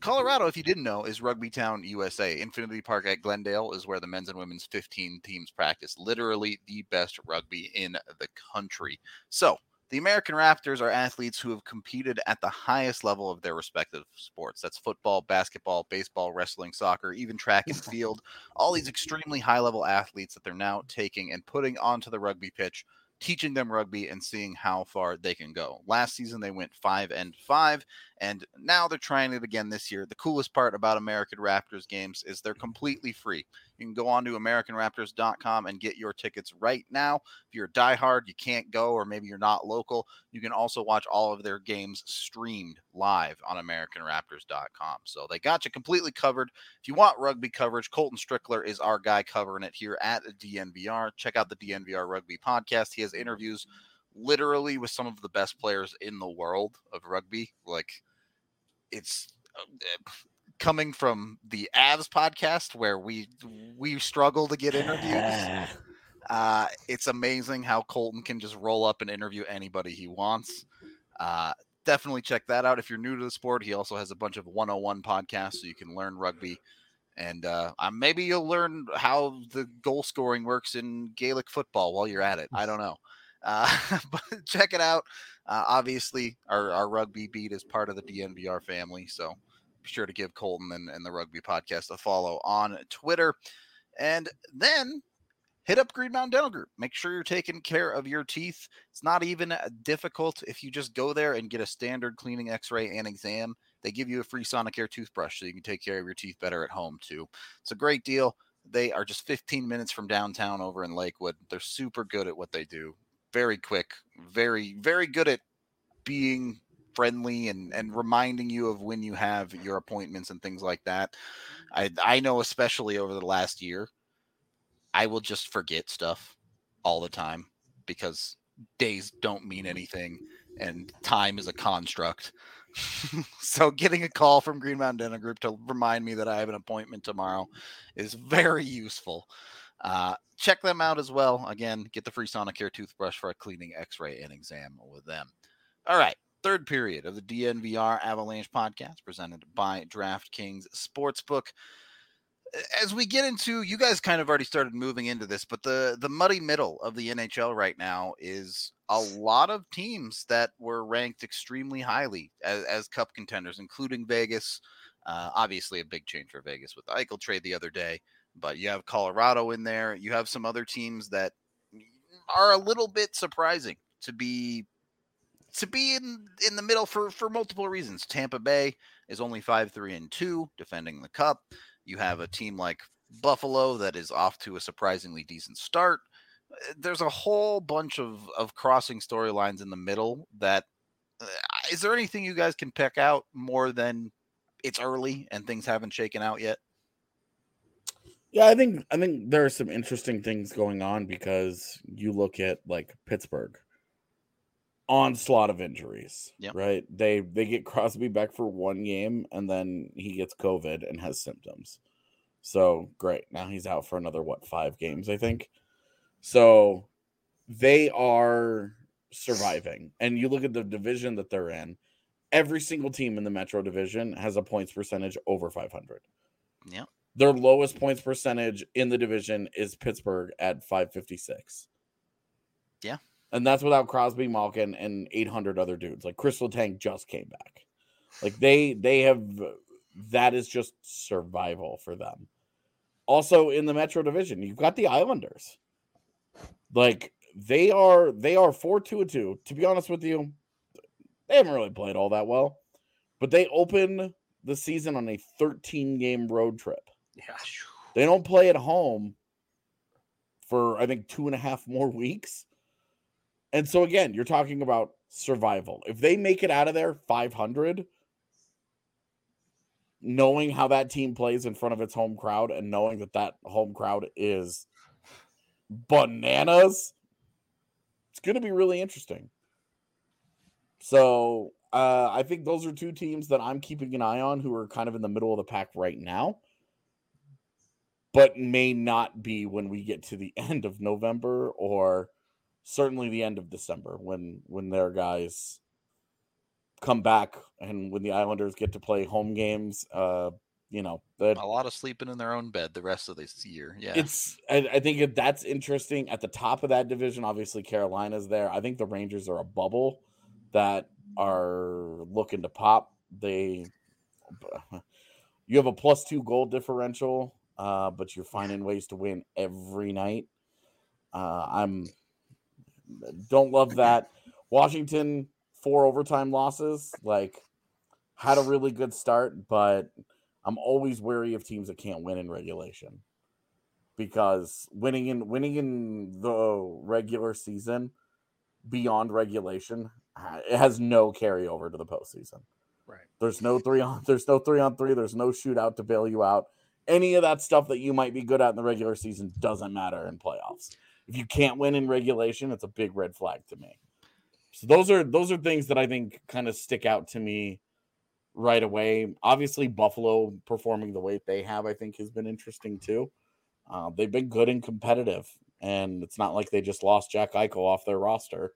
Colorado, if you didn't know, is Rugby Town, USA. Infinity Park at Glendale is where the men's and women's 15 teams practice. Literally the best rugby in the country. So, the American Raptors are athletes who have competed at the highest level of their respective sports. That's football, basketball, baseball, wrestling, soccer, even track and field. All these extremely high level athletes that they're now taking and putting onto the rugby pitch teaching them rugby and seeing how far they can go. Last season they went 5 and 5 and now they're trying it again this year. The coolest part about American Raptors games is they're completely free. You can go on to americanraptors.com and get your tickets right now. If you're a diehard, you can't go or maybe you're not local, you can also watch all of their games streamed live on americanraptors.com. So they got you completely covered. If you want rugby coverage, Colton Strickler is our guy covering it here at DNVR. Check out the DNVR Rugby podcast. He has interviews literally with some of the best players in the world of rugby. Like it's uh, coming from the Avs podcast where we we struggle to get interviews. Uh, it's amazing how Colton can just roll up and interview anybody he wants. Uh, definitely check that out if you're new to the sport. He also has a bunch of 101 podcasts so you can learn rugby. And uh, maybe you'll learn how the goal scoring works in Gaelic football while you're at it. I don't know. Uh, but check it out. Uh, obviously, our, our rugby beat is part of the DNVR family. So be sure to give Colton and, and the rugby podcast a follow on Twitter. And then hit up Green Mountain Dental Group. Make sure you're taking care of your teeth. It's not even difficult if you just go there and get a standard cleaning x ray and exam. They give you a free Sonicare toothbrush so you can take care of your teeth better at home, too. It's a great deal. They are just 15 minutes from downtown over in Lakewood. They're super good at what they do very quick, very very good at being friendly and and reminding you of when you have your appointments and things like that. I I know especially over the last year, I will just forget stuff all the time because days don't mean mm-hmm. anything and time is a construct. so getting a call from Green Mountain Dental Group to remind me that I have an appointment tomorrow is very useful. Uh, check them out as well. Again, get the free Sonicare toothbrush for a cleaning, x ray, and exam with them. All right. Third period of the DNVR Avalanche podcast presented by DraftKings Sportsbook. As we get into, you guys kind of already started moving into this, but the the muddy middle of the NHL right now is a lot of teams that were ranked extremely highly as, as cup contenders, including Vegas. Uh, obviously, a big change for Vegas with the Eichel trade the other day but you have Colorado in there. You have some other teams that are a little bit surprising to be to be in in the middle for for multiple reasons. Tampa Bay is only 5-3 and 2 defending the cup. You have a team like Buffalo that is off to a surprisingly decent start. There's a whole bunch of of crossing storylines in the middle that uh, is there anything you guys can pick out more than it's early and things haven't shaken out yet? Yeah, I think I think there are some interesting things going on because you look at like Pittsburgh onslaught of injuries. Yep. Right. They they get Crosby back for one game and then he gets COVID and has symptoms. So great. Now he's out for another what five games, I think. So they are surviving. And you look at the division that they're in, every single team in the Metro division has a points percentage over 500. Yeah. Their lowest points percentage in the division is Pittsburgh at 556. Yeah. And that's without Crosby, Malkin, and 800 other dudes. Like Kris Letang just came back. Like they they have that is just survival for them. Also in the Metro division, you've got the Islanders. Like they are they are 4 2 and 2. To be honest with you, they haven't really played all that well. But they open the season on a 13 game road trip. Yeah. They don't play at home for I think two and a half more weeks. And so again, you're talking about survival. If they make it out of there 500, knowing how that team plays in front of its home crowd and knowing that that home crowd is bananas, it's going to be really interesting. So uh, I think those are two teams that I'm keeping an eye on who are kind of in the middle of the pack right now, but may not be when we get to the end of November or certainly the end of December when when their guys come back and when the Islanders get to play home games. Uh, you know, A lot of sleeping in their own bed the rest of this year. Yeah. it's I, I think that's interesting. At the top of that division, obviously Carolina's there. I think the Rangers are a bubble that are looking to pop. They you have a plus two goal differential, uh, but you're finding ways to win every night. Uh, I'm don't love that. Washington four overtime losses, like had a really good start, but I'm always wary of teams that can't win in regulation because winning in winning in the regular season beyond regulation it has no carryover to the postseason. Right. There's no three on there's no three on three, there's no shootout to bail you out. Any of that stuff that you might be good at in the regular season doesn't matter in playoffs. If you can't win in regulation, it's a big red flag to me. So those are those are things that I think kind of stick out to me right away. Obviously, Buffalo performing the way they have, I think, has been interesting too. Uh, they've been good and competitive, and it's not like they just lost Jack Eichel off their roster.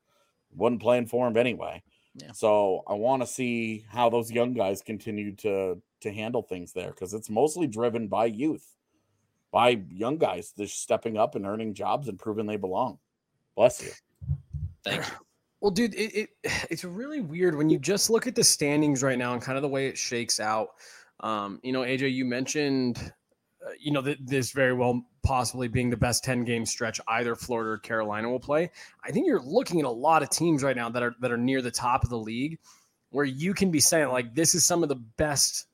wasn't playing for him anyway. Yeah. So I want to see how those young guys continue to to handle things there because it's mostly driven by youth, by young guys just stepping up and earning jobs and proving they belong. Bless you. Thank you. Well, dude, it, it it's really weird when you just look at the standings right now and kind of the way it shakes out. Um, you know, AJ, you mentioned, uh, you know, th- this very well possibly being the best ten game stretch either Florida or Carolina will play. I think you're looking at a lot of teams right now that are that are near the top of the league, where you can be saying like this is some of the best.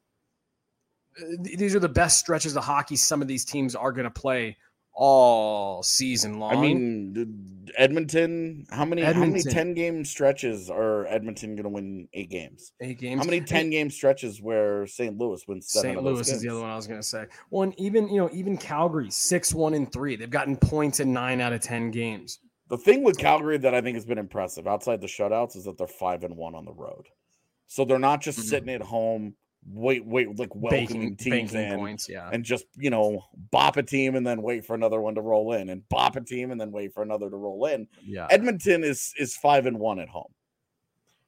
Th- These are the best stretches of hockey some of these teams are going to play all season long. I mean, Edmonton. How many? How many ten game stretches are Edmonton going to win eight games? eight games. How many ten game stretches where St. Louis wins seven? St. of those Louis is the other one I was going to say. Well, and even you know, even Calgary six one and three. They've gotten points in nine out of ten games. The thing with Calgary that I think has been impressive outside the shutouts is that they're five and one on the road. So they're not just Mhm. sitting at home, wait, wait, like welcoming Banking, teams banking in points, yeah. and just you know bop a team and then wait for another one to roll in, and bop a team and then wait for another to roll in. yeah. Edmonton is is five and one at home.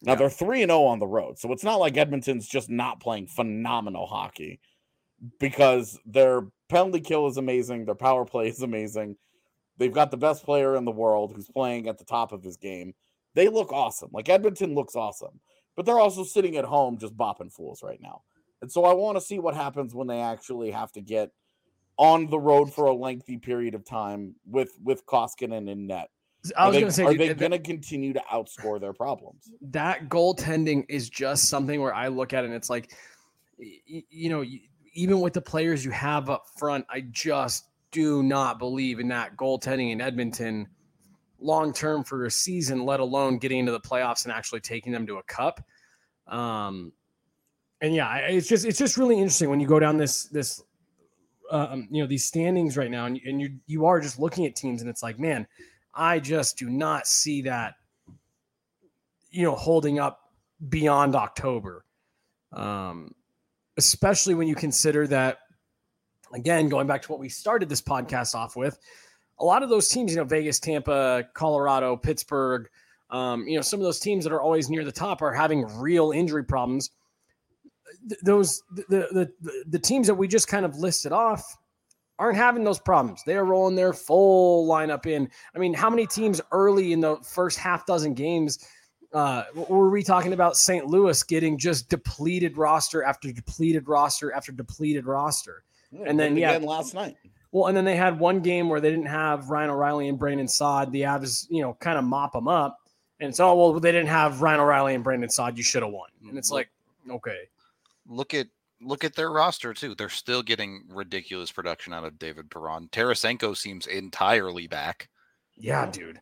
Now Yeah. they're three and zero on the road, so it's not like Edmonton's just not playing phenomenal hockey because their penalty kill is amazing, their power play is amazing. They've got the best player in the world who's playing at the top of his game. They look awesome. Like Edmonton looks awesome, but they're also sitting at home just bopping fools right now. And so I want to see what happens when they actually have to get on the road for a lengthy period of time with with Koskinen in net. I was going to say, are they going to continue to outscore their problems? that goaltending is just something where I look at it and it's like, y- y- you know, even with the players you have up front, I just do not believe in that goaltending in Edmonton long term for a season, let alone getting into the playoffs and actually taking them to a cup. Um, and yeah, it's just it's just really interesting when you go down this this um, you know these standings right now, and, and you you are just looking at teams, and it's like, man, I just do not see that you know holding up beyond October, um, especially when you consider that again going back to what we started this podcast off with, a lot of those teams, you know, Vegas, Tampa, Colorado, Pittsburgh. Um, you know, some of those teams that are always near the top are having real injury problems those the, the the teams that we just kind of listed off aren't having those problems. They are rolling their full lineup in. I mean, how many teams early in the first half dozen games uh, were we talking about St. Louis getting just depleted roster after depleted roster after depleted roster? Yeah, and then yeah, last night. Well, and then they had one game where they didn't have Ryan O'Reilly and Brandon Saad. The Avs, you know, kind of mop them up. And so, oh, well, they didn't have Ryan O'Reilly and Brandon Saad. You should have won. And it's like, okay look at look at their roster too. They're still getting ridiculous production out of David Perron. Tarasenko seems entirely back. Yeah, dude.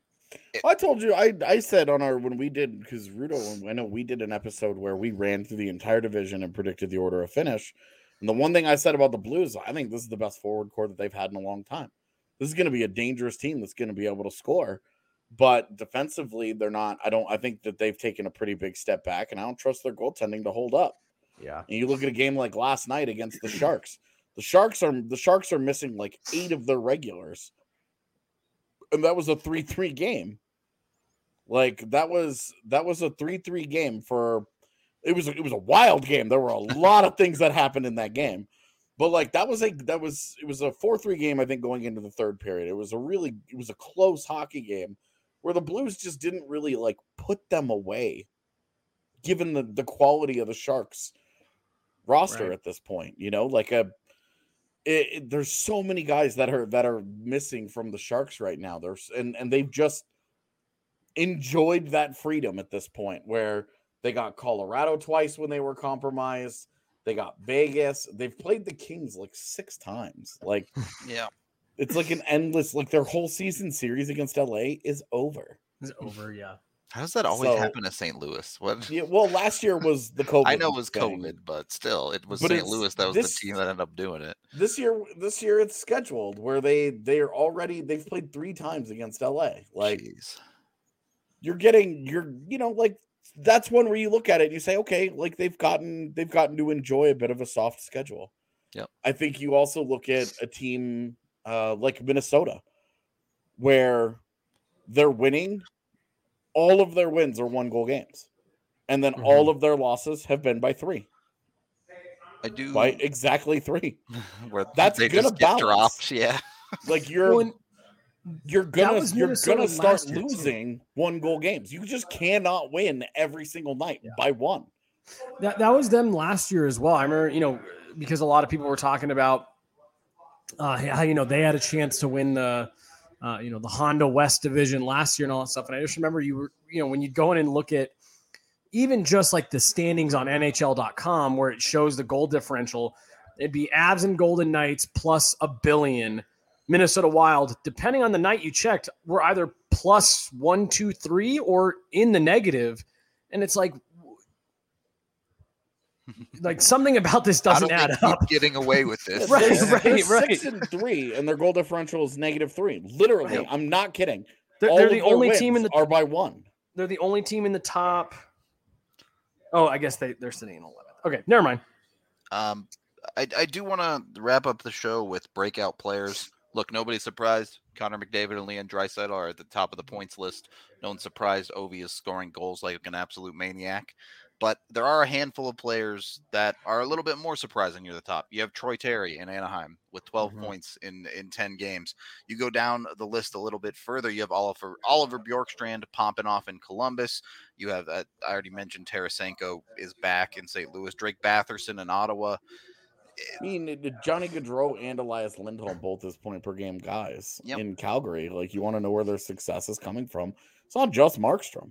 I told you, I I said on our when we did because Rudo, I know we did an episode where we ran through the entire division and predicted the order of finish. And the one thing I said about the Blues, I think this is the best forward core that they've had in a long time. This is going to be a dangerous team that's going to be able to score, but defensively, they're not. I don't. I think that they've taken a pretty big step back, and I don't trust their goaltending to hold up. Yeah. And you look at a game like last night against the Sharks. The Sharks are the Sharks are missing like eight of their regulars. And that was a 3-3 game. Like that was that was a 3-3 game for it was it was a wild game. There were a lot of things that happened in that game. But like that was a that was it was a 4-3 game I think going into the third period. It was a really it was a close hockey game where the Blues just didn't really like put them away given the the quality of the Sharks roster right. at this point. You know, like a it, it, there's so many guys that are that are missing from the Sharks right now. There's and and they've just enjoyed that freedom at this point where they got Colorado twice when they were compromised. They got Vegas. They've played the Kings like six times. Like, yeah, it's like an endless. Like their whole season series against LA is over. It's over. Yeah. How does that always so, happen to St. Louis? What? Yeah, well, last year was the COVID. I know it was thing. COVID, but still, it was St. Louis that was this, the team that ended up doing it. This year, this year it's scheduled where they they are already they've played three times against LA. Like, Jeez. you're getting you're you know like that's one where you look at it and you say, okay, like they've gotten they've gotten to enjoy a bit of a soft schedule. Yeah. I think you also look at a team uh, like Minnesota, where they're winning all of their wins are one goal games. And then mm-hmm. all of their losses have been by three. I do by exactly three. That's gonna bounce. Dropped, yeah. like you're you're gonna you're gonna start losing one goal games. You just cannot win every single night yeah. by one. That that was them last year as well. I remember, you know, because a lot of people were talking about uh, how you know they had a chance to win the uh, you know, the Honda West division last year and all that stuff. And I just remember you were, you know, when you go in and look at even just like the standings on NHL.com where it shows the goal differential, it'd be Avs and Golden Knights plus a billion. Minnesota Wild, depending on the night you checked, were either plus one, two, three, or in the negative. And it's like, like something about this doesn't add up. Getting away with this, right? right, right. Six and three, and their goal differential is negative three. Literally, I'm not kidding. They're, they're the only team in the are by one. They're the only team in the top. Oh, I guess they they're sitting in 11th. Okay, never mind. Um, I I do want to wrap up the show with breakout players. Look, nobody's surprised. Connor McDavid and Leon Draisaitl are at the top of the points list. No one's surprised. Ovi is scoring goals like an absolute maniac. But there are a handful of players that are a little bit more surprising near the top. You have Troy Terry in Anaheim with 12 mm-hmm. points in in 10 games. You go down the list a little bit further. You have Oliver Oliver Bjorkstrand popping off in Columbus. You have uh, I already mentioned Tarasenko is back in St. Louis. Drake Batherson in Ottawa. I mean, Johnny Gaudreau and Elias Lindholm both as point per game guys yep. in Calgary. Like, you want to know where their success is coming from. It's not just Markstrom,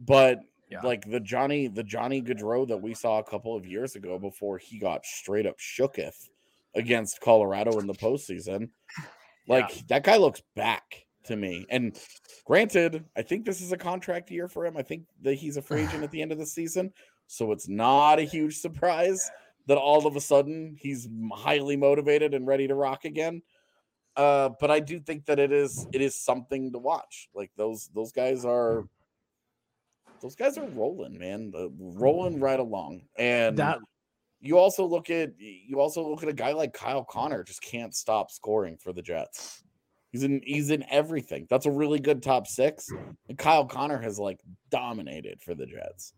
but yeah. Like the Johnny, the Johnny Gaudreau that we saw a couple of years ago before he got straight up shooketh against Colorado in the postseason. Like yeah. that guy looks back to me. And granted, I think this is a contract year for him. I think that he's a free agent at the end of the season. So it's not a huge surprise that all of a sudden he's highly motivated and ready to rock again. Uh, but I do think that it is it is something to watch. Like those those guys are those guys are rolling, man, uh, rolling right along. And that you also look at you also look at a guy like Kyle Connor just can't stop scoring for the Jets. He's in he's in everything. That's a really good top six. And Kyle Connor has like dominated for the Jets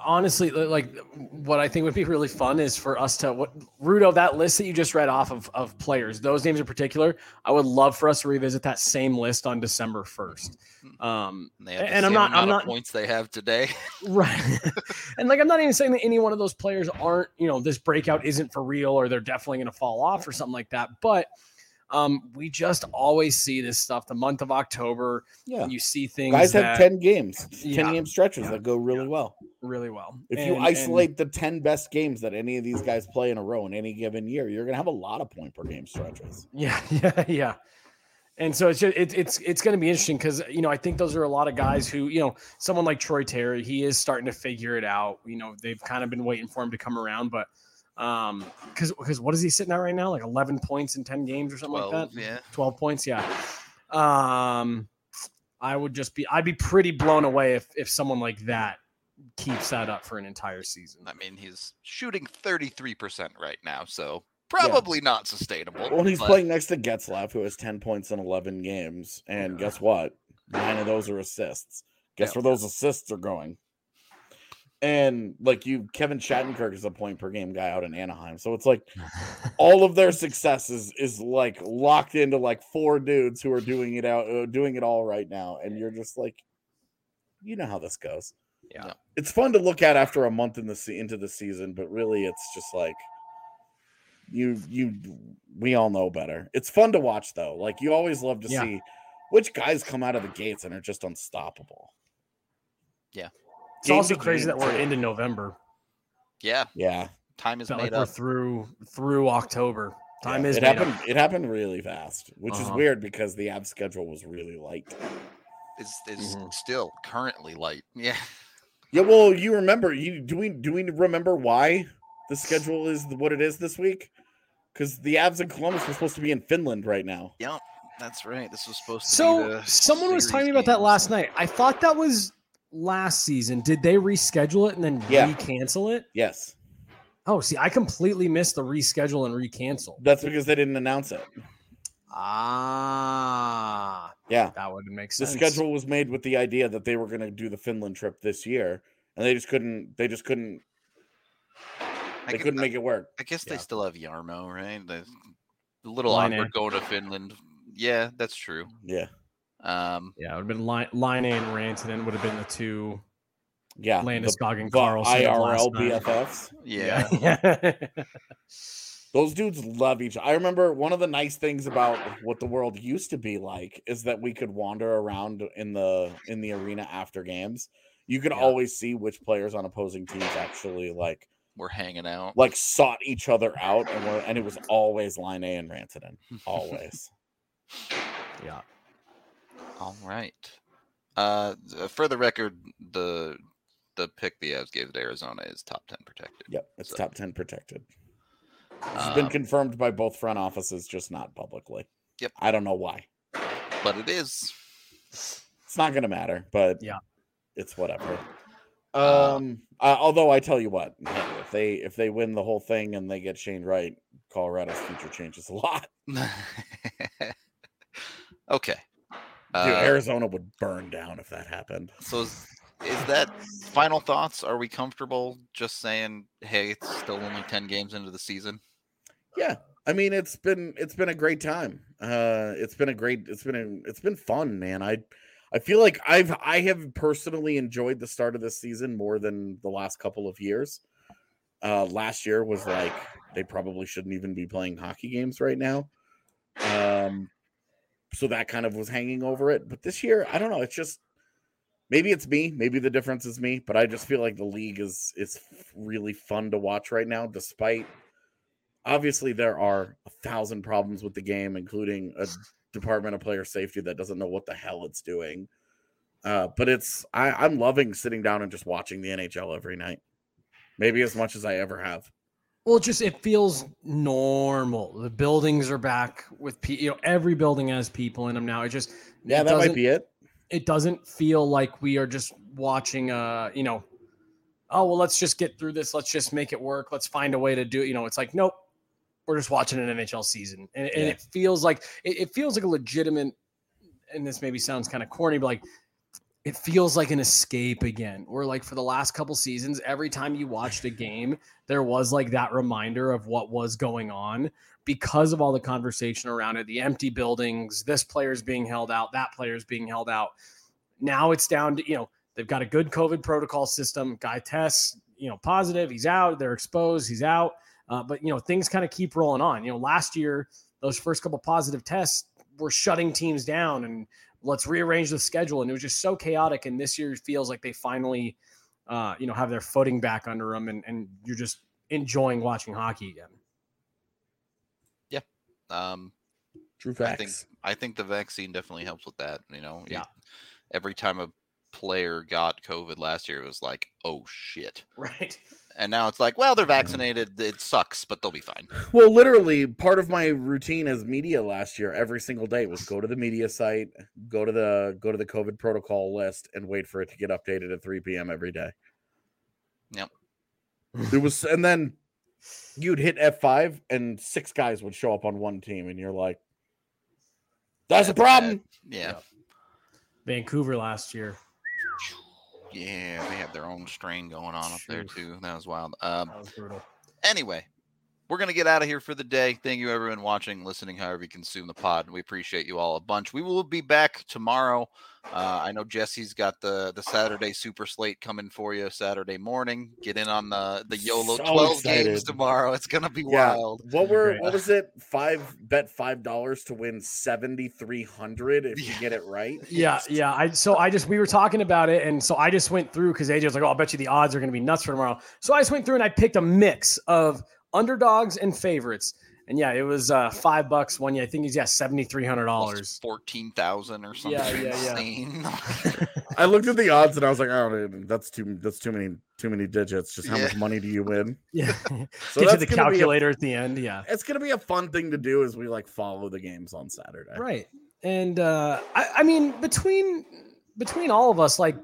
honestly, like what I think would be really fun is for us to what Rudo, that list that you just read off of, of players, those names in particular, I would love for us to revisit that same list on December 1st. Um, and I'm not, I'm not points they have today. right. and like, I'm not even saying that any one of those players aren't, you know, this breakout isn't for real or they're definitely going to fall off or something like that. But um, we just always see this stuff. The month of October, yeah, you see things. Guys that, have ten games, ten yeah, game stretches yeah, that go really yeah, well, really well. If and, you isolate and, the ten best games that any of these guys play in a row in any given year, you're gonna have a lot of point per game stretches. Yeah, yeah, yeah. And so it's just, it, it's it's going to be interesting because you know I think those are a lot of guys who you know someone like Troy Terry he is starting to figure it out. You know they've kind of been waiting for him to come around, but um, because because what is he sitting at right now? Like eleven points in ten games or something 12, like that. Yeah, twelve points. Yeah. Um, I would just be I'd be pretty blown away if if someone like that keeps that up for an entire season. I mean, he's shooting thirty three percent right now, so probably yeah. not sustainable. Well, he's but... playing next to Getzlaf, who has ten points in eleven games, and guess what? Nine of those are assists. Guess yeah. where those assists are going? And like you kevin shattenkirk is a point per game guy out in anaheim so it's like all of their successes is, is like locked into like four dudes who are doing it out uh, doing it all right now and you're just like you know how this goes. Yeah. It's fun to look at after a month in the into the season but really it's just like you you we all know better. It's fun to watch though. Like you always love to yeah. see which guys come out of the gates and are just unstoppable. Yeah it's also crazy that we're into November. Yeah. Yeah. Time is Felt made like up. through through October. Time yeah, is it happened up. it happened really fast, which uh-huh. is weird because the ab schedule was really light. Is is mm-hmm. still currently light. Yeah. Yeah, well, you remember you do we do we remember why the schedule is what it is this week? Because the Avs and Columbus were supposed to be in Finland right now. Yep, that's right. This was supposed to be. so someone was talking about that last night. I thought that was last season, did they reschedule it and then yeah. re-cancel it? Yes. Oh, see, I completely missed the reschedule and recancel. That's because they didn't announce it. Ah, yeah, that would make sense. The schedule was made with the idea that they were going to do the Finland trip this year, and they just couldn't. They just couldn't. They couldn't make it work. I guess yeah. they still have Jarmo, right? The, the little Laine awkward going to Finland. Yeah, that's true. Yeah. Um, yeah, it would have been Laine, line A and Rantanen would have been the two. Yeah, Landeskog and Karlsson. IRL BFFs. Yeah. yeah. Those dudes love each other. I remember one of the nice things about what the world used to be like is that we could wander around in the in the arena after games. You could yeah. always see which players on opposing teams actually like were hanging out, like sought each other out, and were and it was always Laine and Rantanen, always. yeah. All right. Uh, for the record, the the pick the Avs gave to Arizona is top ten protected. Yep, it's so. top ten protected. It's um, been confirmed by both front offices, just not publicly. Yep. I don't know why, but it is. It's not going to matter, but yeah, it's whatever. Uh, um, uh, although I tell you what, if they if they win the whole thing and they get Shane Wright, Colorado's future changes a lot. okay. Dude, uh, Arizona would burn down if that happened. So is, is that final thoughts? Are we comfortable just saying, hey, it's still only 10 games into the season? Yeah. I mean, it's been it's been a great time. Uh it's been a great it's been a, it's been fun, man. I I feel like I've I have personally enjoyed the start of this season more than the last couple of years. Uh last year was like they probably shouldn't even be playing hockey games right now. Um so that kind of was hanging over it. But this year, I don't know. It's just maybe it's me, maybe the difference is me, but I just feel like the league is is really fun to watch right now, despite obviously there are a thousand problems with the game, including a department of player safety that doesn't know what the hell it's doing. Uh, but it's I, I'm loving sitting down and just watching the NHL every night. Maybe as much as I ever have. Well, just it feels normal. The buildings are back with people. You know, every building has people in them now. It just yeah, it that might be it. It doesn't feel like we are just watching. Uh, you know, oh well, let's just get through this. Let's just make it work. Let's find a way to do. it. You know, it's like nope, we're just watching an NHL season, and, yeah. and it feels like it, it feels like a legitimate. And this maybe sounds kind of corny, but like it feels like an escape again. Where like for the last couple seasons, every time you watched a game, there was like that reminder of what was going on because of all the conversation around it, the empty buildings, this player's being held out, that player's being held out. Now it's down to, you know, they've got a good COVID protocol system. Guy tests, you know, positive, he's out, they're exposed, he's out. Uh, but you know, things kind of keep rolling on. You know, last year, those first couple positive tests were shutting teams down and let's rearrange the schedule. And it was just so chaotic. And this year feels like they finally, uh, you know, have their footing back under them, and, and you're just enjoying watching hockey again. Yeah. Um, True facts. I think I think the vaccine definitely helps with that. You know, yeah. Every time a player got COVID last year, it was like, oh shit. Right. And now it's like, well, they're vaccinated. It sucks, but they'll be fine. Well, literally, part of my routine as media last year, every single day, was go to the media site, go to the go to the COVID protocol list, and wait for it to get updated at 3 p.m. every day. Yep. It was, and then you'd hit F5, and six guys would show up on one team, and you're like, "That's, That's a problem." Yeah. yeah. Vancouver last year. Yeah, they have their own strain going on up there too. That was wild. Um, that was brutal. Anyway, we're gonna get out of here for the day. Thank you everyone watching, listening, however you consume the pod. And we appreciate you all a bunch. We will be back tomorrow. Uh, I know Jesse's got the the Saturday super slate coming for you Saturday morning. Get in on the the YOLO so twelve excited. games tomorrow. It's gonna be yeah. wild. What were what was it? Five bet five dollars to win seventy three hundred if you get it right. Yeah, yeah. I so I just we were talking about it, and so I just went through because AJ was like, "Oh, I'll bet you the odds are gonna be nuts for tomorrow." So I just went through and I picked a mix of underdogs and favorites. And yeah, it was uh, five bucks one year. I think he's yeah seventy three hundred dollars, fourteen thousand or something. Yeah, yeah, yeah. I looked at the odds and I was like, oh, that's too that's too many too many digits. Just how yeah. much money do you win? Yeah. so Get to the calculator a, at the end. Yeah, it's gonna be a fun thing to do as we like follow the games on Saturday. Right. And uh, I, I mean, between between all of us, like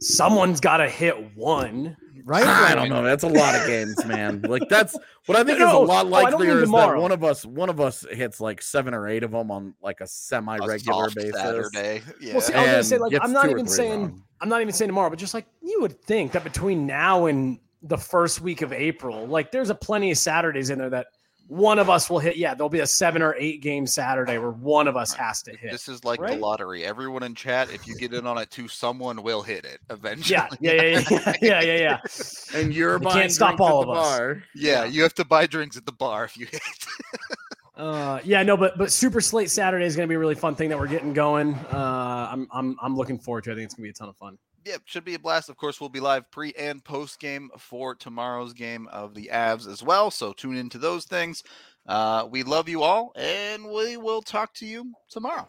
someone's got to hit one right? Ah, I don't know. That's a lot of games, man. Like that's what I think no, is a lot oh, likelier oh, is that one of us one of us hits like seven or eight of them on like a semi-regular basis. Saturday. Yeah. Well, see, I was gonna say like I'm not even saying wrong. I'm not even saying tomorrow, but just like you would think that between now and the first week of April, like there's a plenty of Saturdays in there that one of us will hit. Yeah, there'll be a seven or eight game Saturday where one of us has to hit. This is like right? the lottery. Everyone in chat, if you get in on it too, someone will hit it eventually. Yeah, yeah, yeah, yeah, yeah, yeah. yeah. and you're you can't stop all of us. Bar. Yeah, you have to buy drinks at the bar if you hit. uh, yeah, no, but but Super Slate Saturday is going to be a really fun thing that we're getting going. Uh, I'm I'm I'm looking forward to. it. I think it's going to be a ton of fun yeah, should be a blast. Of course, we'll be live pre and post game for tomorrow's game of the Avs as well. So tune into those things. Uh, we love you all, and we will talk to you tomorrow.